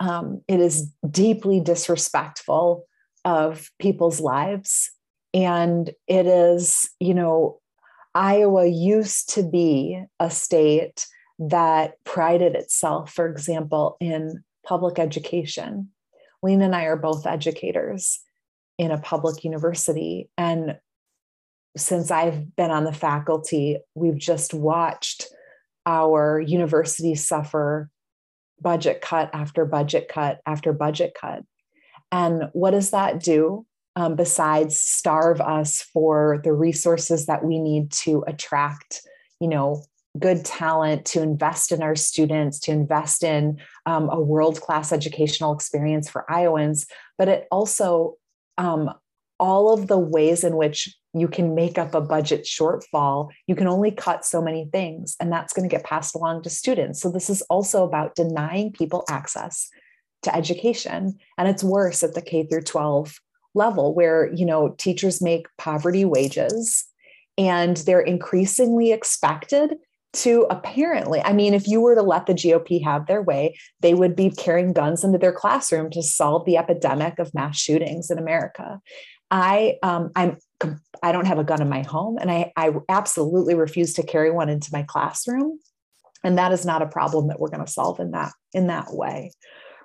Um, it is deeply disrespectful of people's lives. And it is, you know, Iowa used to be a state that prided itself, for example, in public education. Lina and I are both educators in a public university. And since I've been on the faculty, we've just watched our university suffer budget cut after budget cut after budget cut. And what does that do? um, besides starve us for the resources that we need to attract you know good talent to invest in our students to invest in um, a world-class educational experience for iowans but it also um, all of the ways in which you can make up a budget shortfall you can only cut so many things and that's going to get passed along to students so this is also about denying people access to education. And it's worse at the k through 12 level where you know teachers make poverty wages and they're increasingly expected to apparently i mean if you were to let the gop have their way they would be carrying guns into their classroom to solve the epidemic of mass shootings in america. I um, i'm i don't have a gun in my home and i i absolutely refuse to carry one into my classroom. And that is not a problem that we're going to solve in that in that way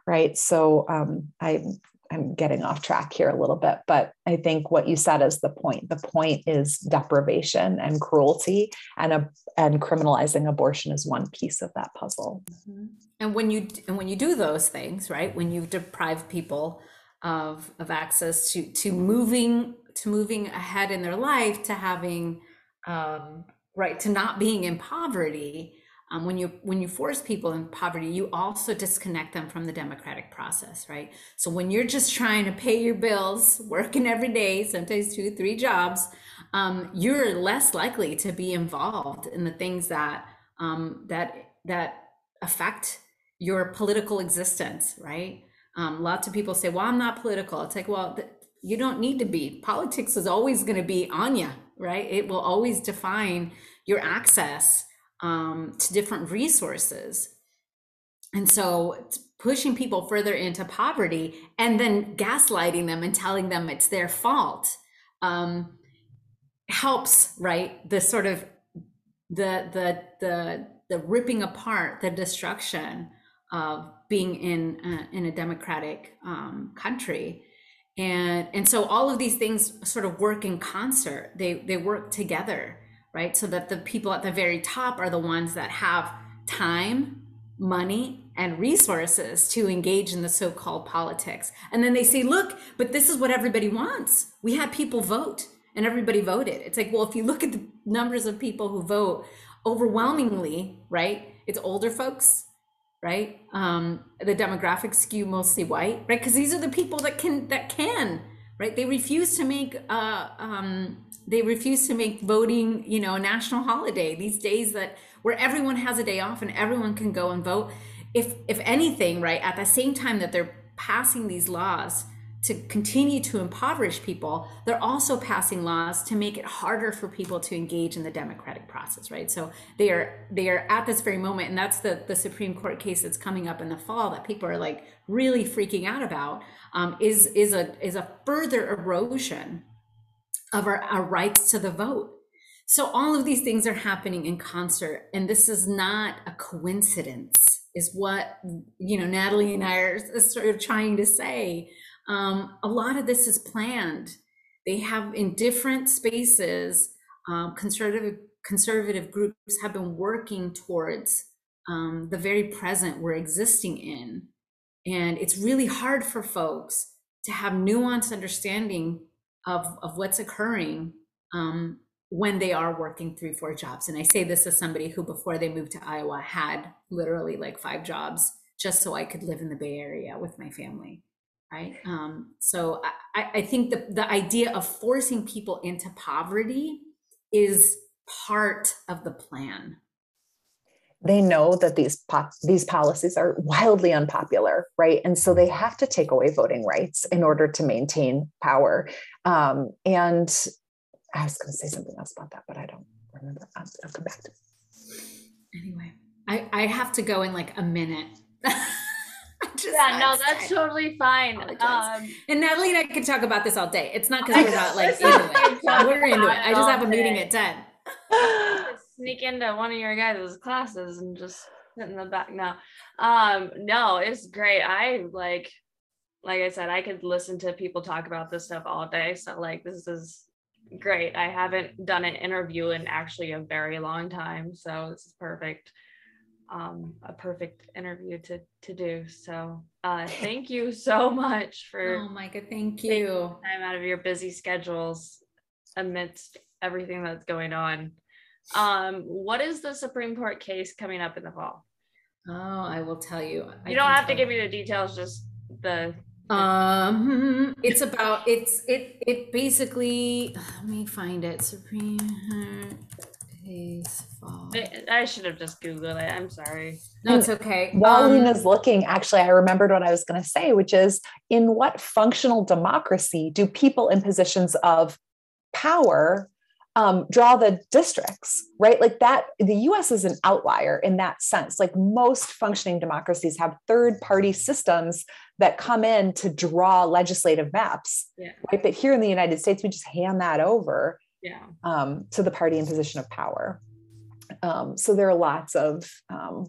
right so um, i I'm getting off track here a little bit, but I think what you said is the point. The point is deprivation and cruelty, and a, and criminalizing abortion is one piece of that puzzle. Mm-hmm. And when you and when you do those things, right? When you deprive people of of access to to moving to moving ahead in their life, to having um, right to not being in poverty, um, when you when you force people in poverty you also disconnect them from the democratic process right? So when you're just trying to pay your bills working every day sometimes two three jobs um, you're less likely to be involved in the things that um, that that affect your political existence right? Um, lots of people say well i'm not political. It's like well th- you don't need to be. Politics is always going to be on you right? It will always define your access um, to different resources. And so pushing people further into poverty and then gaslighting them and telling them it's their fault um, helps, right? The sort of the the the the ripping apart, the destruction of being in a, in a democratic um, country, and and so all of these things sort of work in concert. They they work together right? So that the people at the very top are the ones that have time, money, and resources to engage in the so called politics. And then they say, look, but this is what everybody wants. We had people vote and everybody voted. It's like, well, if you look at the numbers of people who vote, overwhelmingly, right? It's older folks, right? Um, the demographics skew mostly white, right? Because these are the people that can that can, right? They refuse to make uh, um, they refuse to make voting, you know, a national holiday. These days that where everyone has a day off and everyone can go and vote. If if anything, right, at the same time that they're passing these laws to continue to impoverish people, they're also passing laws to make it harder for people to engage in the democratic process, right? So they are they are at this very moment, and that's the the Supreme Court case that's coming up in the fall that people are like really freaking out about. Um, is is a is a further erosion of our, our rights to the vote. So all of these things are happening in concert, and this is not a coincidence, is what you know Natalie and I are sort of trying to say um, a lot of this is planned. They have in different spaces, um, conservative conservative groups have been working towards um, the very present we're existing in, and it's really hard for folks to have nuanced understanding of of what's occurring um, when they are working three four jobs. And I say this as somebody who before they moved to Iowa had literally like five jobs just so I could live in the Bay Area with my family right? Um, so I, I think the, the idea of forcing people into poverty is part of the plan. They know that these pop, these policies are wildly unpopular, right? And so they have to take away voting rights in order to maintain power. Um, and I was going to say something else about that, but I don't remember. I'll, I'll come back to. It. Anyway, I I have to go in like a minute. just yeah, no, that's totally fine. Um, and Natalie and I could talk about this all day. It's not because we're not like into it. We're into it. I just have a meeting at 10. Sneak into one of your guys' classes and just sit in the back. No. Um, no, it's great. I like like I said, I could listen to people talk about this stuff all day. So like this is great. I haven't done an interview in actually a very long time. So this is perfect um, a perfect interview to to do. So uh, thank you so much for oh Micah, thank you time out of your busy schedules amidst everything that's going on. Um, what is the Supreme Court case coming up in the fall? Oh, I will tell you. You don't have to give me the details, just the um it's about it's it it basically let me find it supreme case fall I should have just Googled it. I'm sorry. No, it's okay. While um, Lina's looking, actually, I remembered what I was going to say, which is in what functional democracy do people in positions of power um, draw the districts, right? Like that, the US is an outlier in that sense. Like most functioning democracies have third party systems that come in to draw legislative maps, yeah. right? But here in the United States, we just hand that over yeah. um, to the party in position of power. Um, so there are lots of um,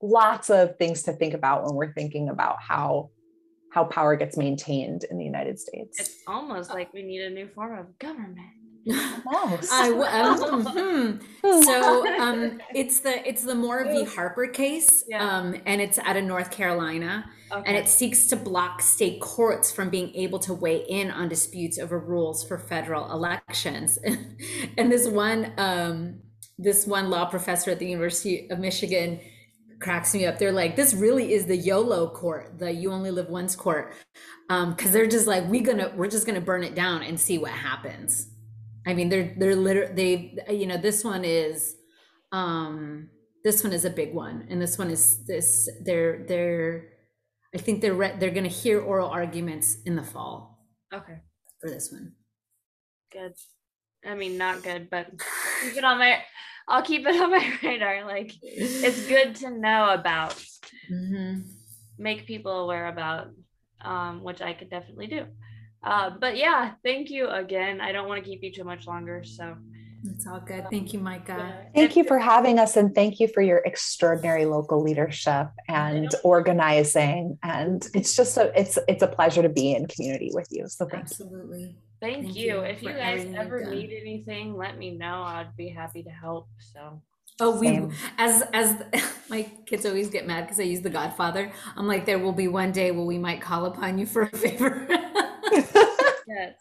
lots of things to think about when we're thinking about how how power gets maintained in the United States. It's almost like we need a new form of government. I, um, hmm. So um, it's the it's the Moore v. Harper case, yeah. um, and it's out of North Carolina, okay. and it seeks to block state courts from being able to weigh in on disputes over rules for federal elections. and this one um, this one law professor at the University of Michigan cracks me up. They're like, this really is the YOLO court, the you only live once court. Um, cause they're just like, we gonna, we're just gonna burn it down and see what happens. I mean, they're, they're literally, they, you know, this one is, um, this one is a big one. And this one is this, they're, they're, I think they're, re- they're gonna hear oral arguments in the fall. Okay. For this one. Good. I mean, not good, but keep it on my I'll keep it on my radar. Like it's good to know about, mm-hmm. make people aware about, um, which I could definitely do. Uh, but yeah, thank you again. I don't want to keep you too much longer, so. It's all good. Thank you, Micah. Thank you for having us and thank you for your extraordinary local leadership and organizing. And it's just a it's it's a pleasure to be in community with you. So thank Absolutely. you. Thank, Thank you. you. If you guys ever need anything, let me know. I'd be happy to help. So Oh, we Same. as as my kids always get mad because I use the Godfather. I'm like, there will be one day where we might call upon you for a favor. yes.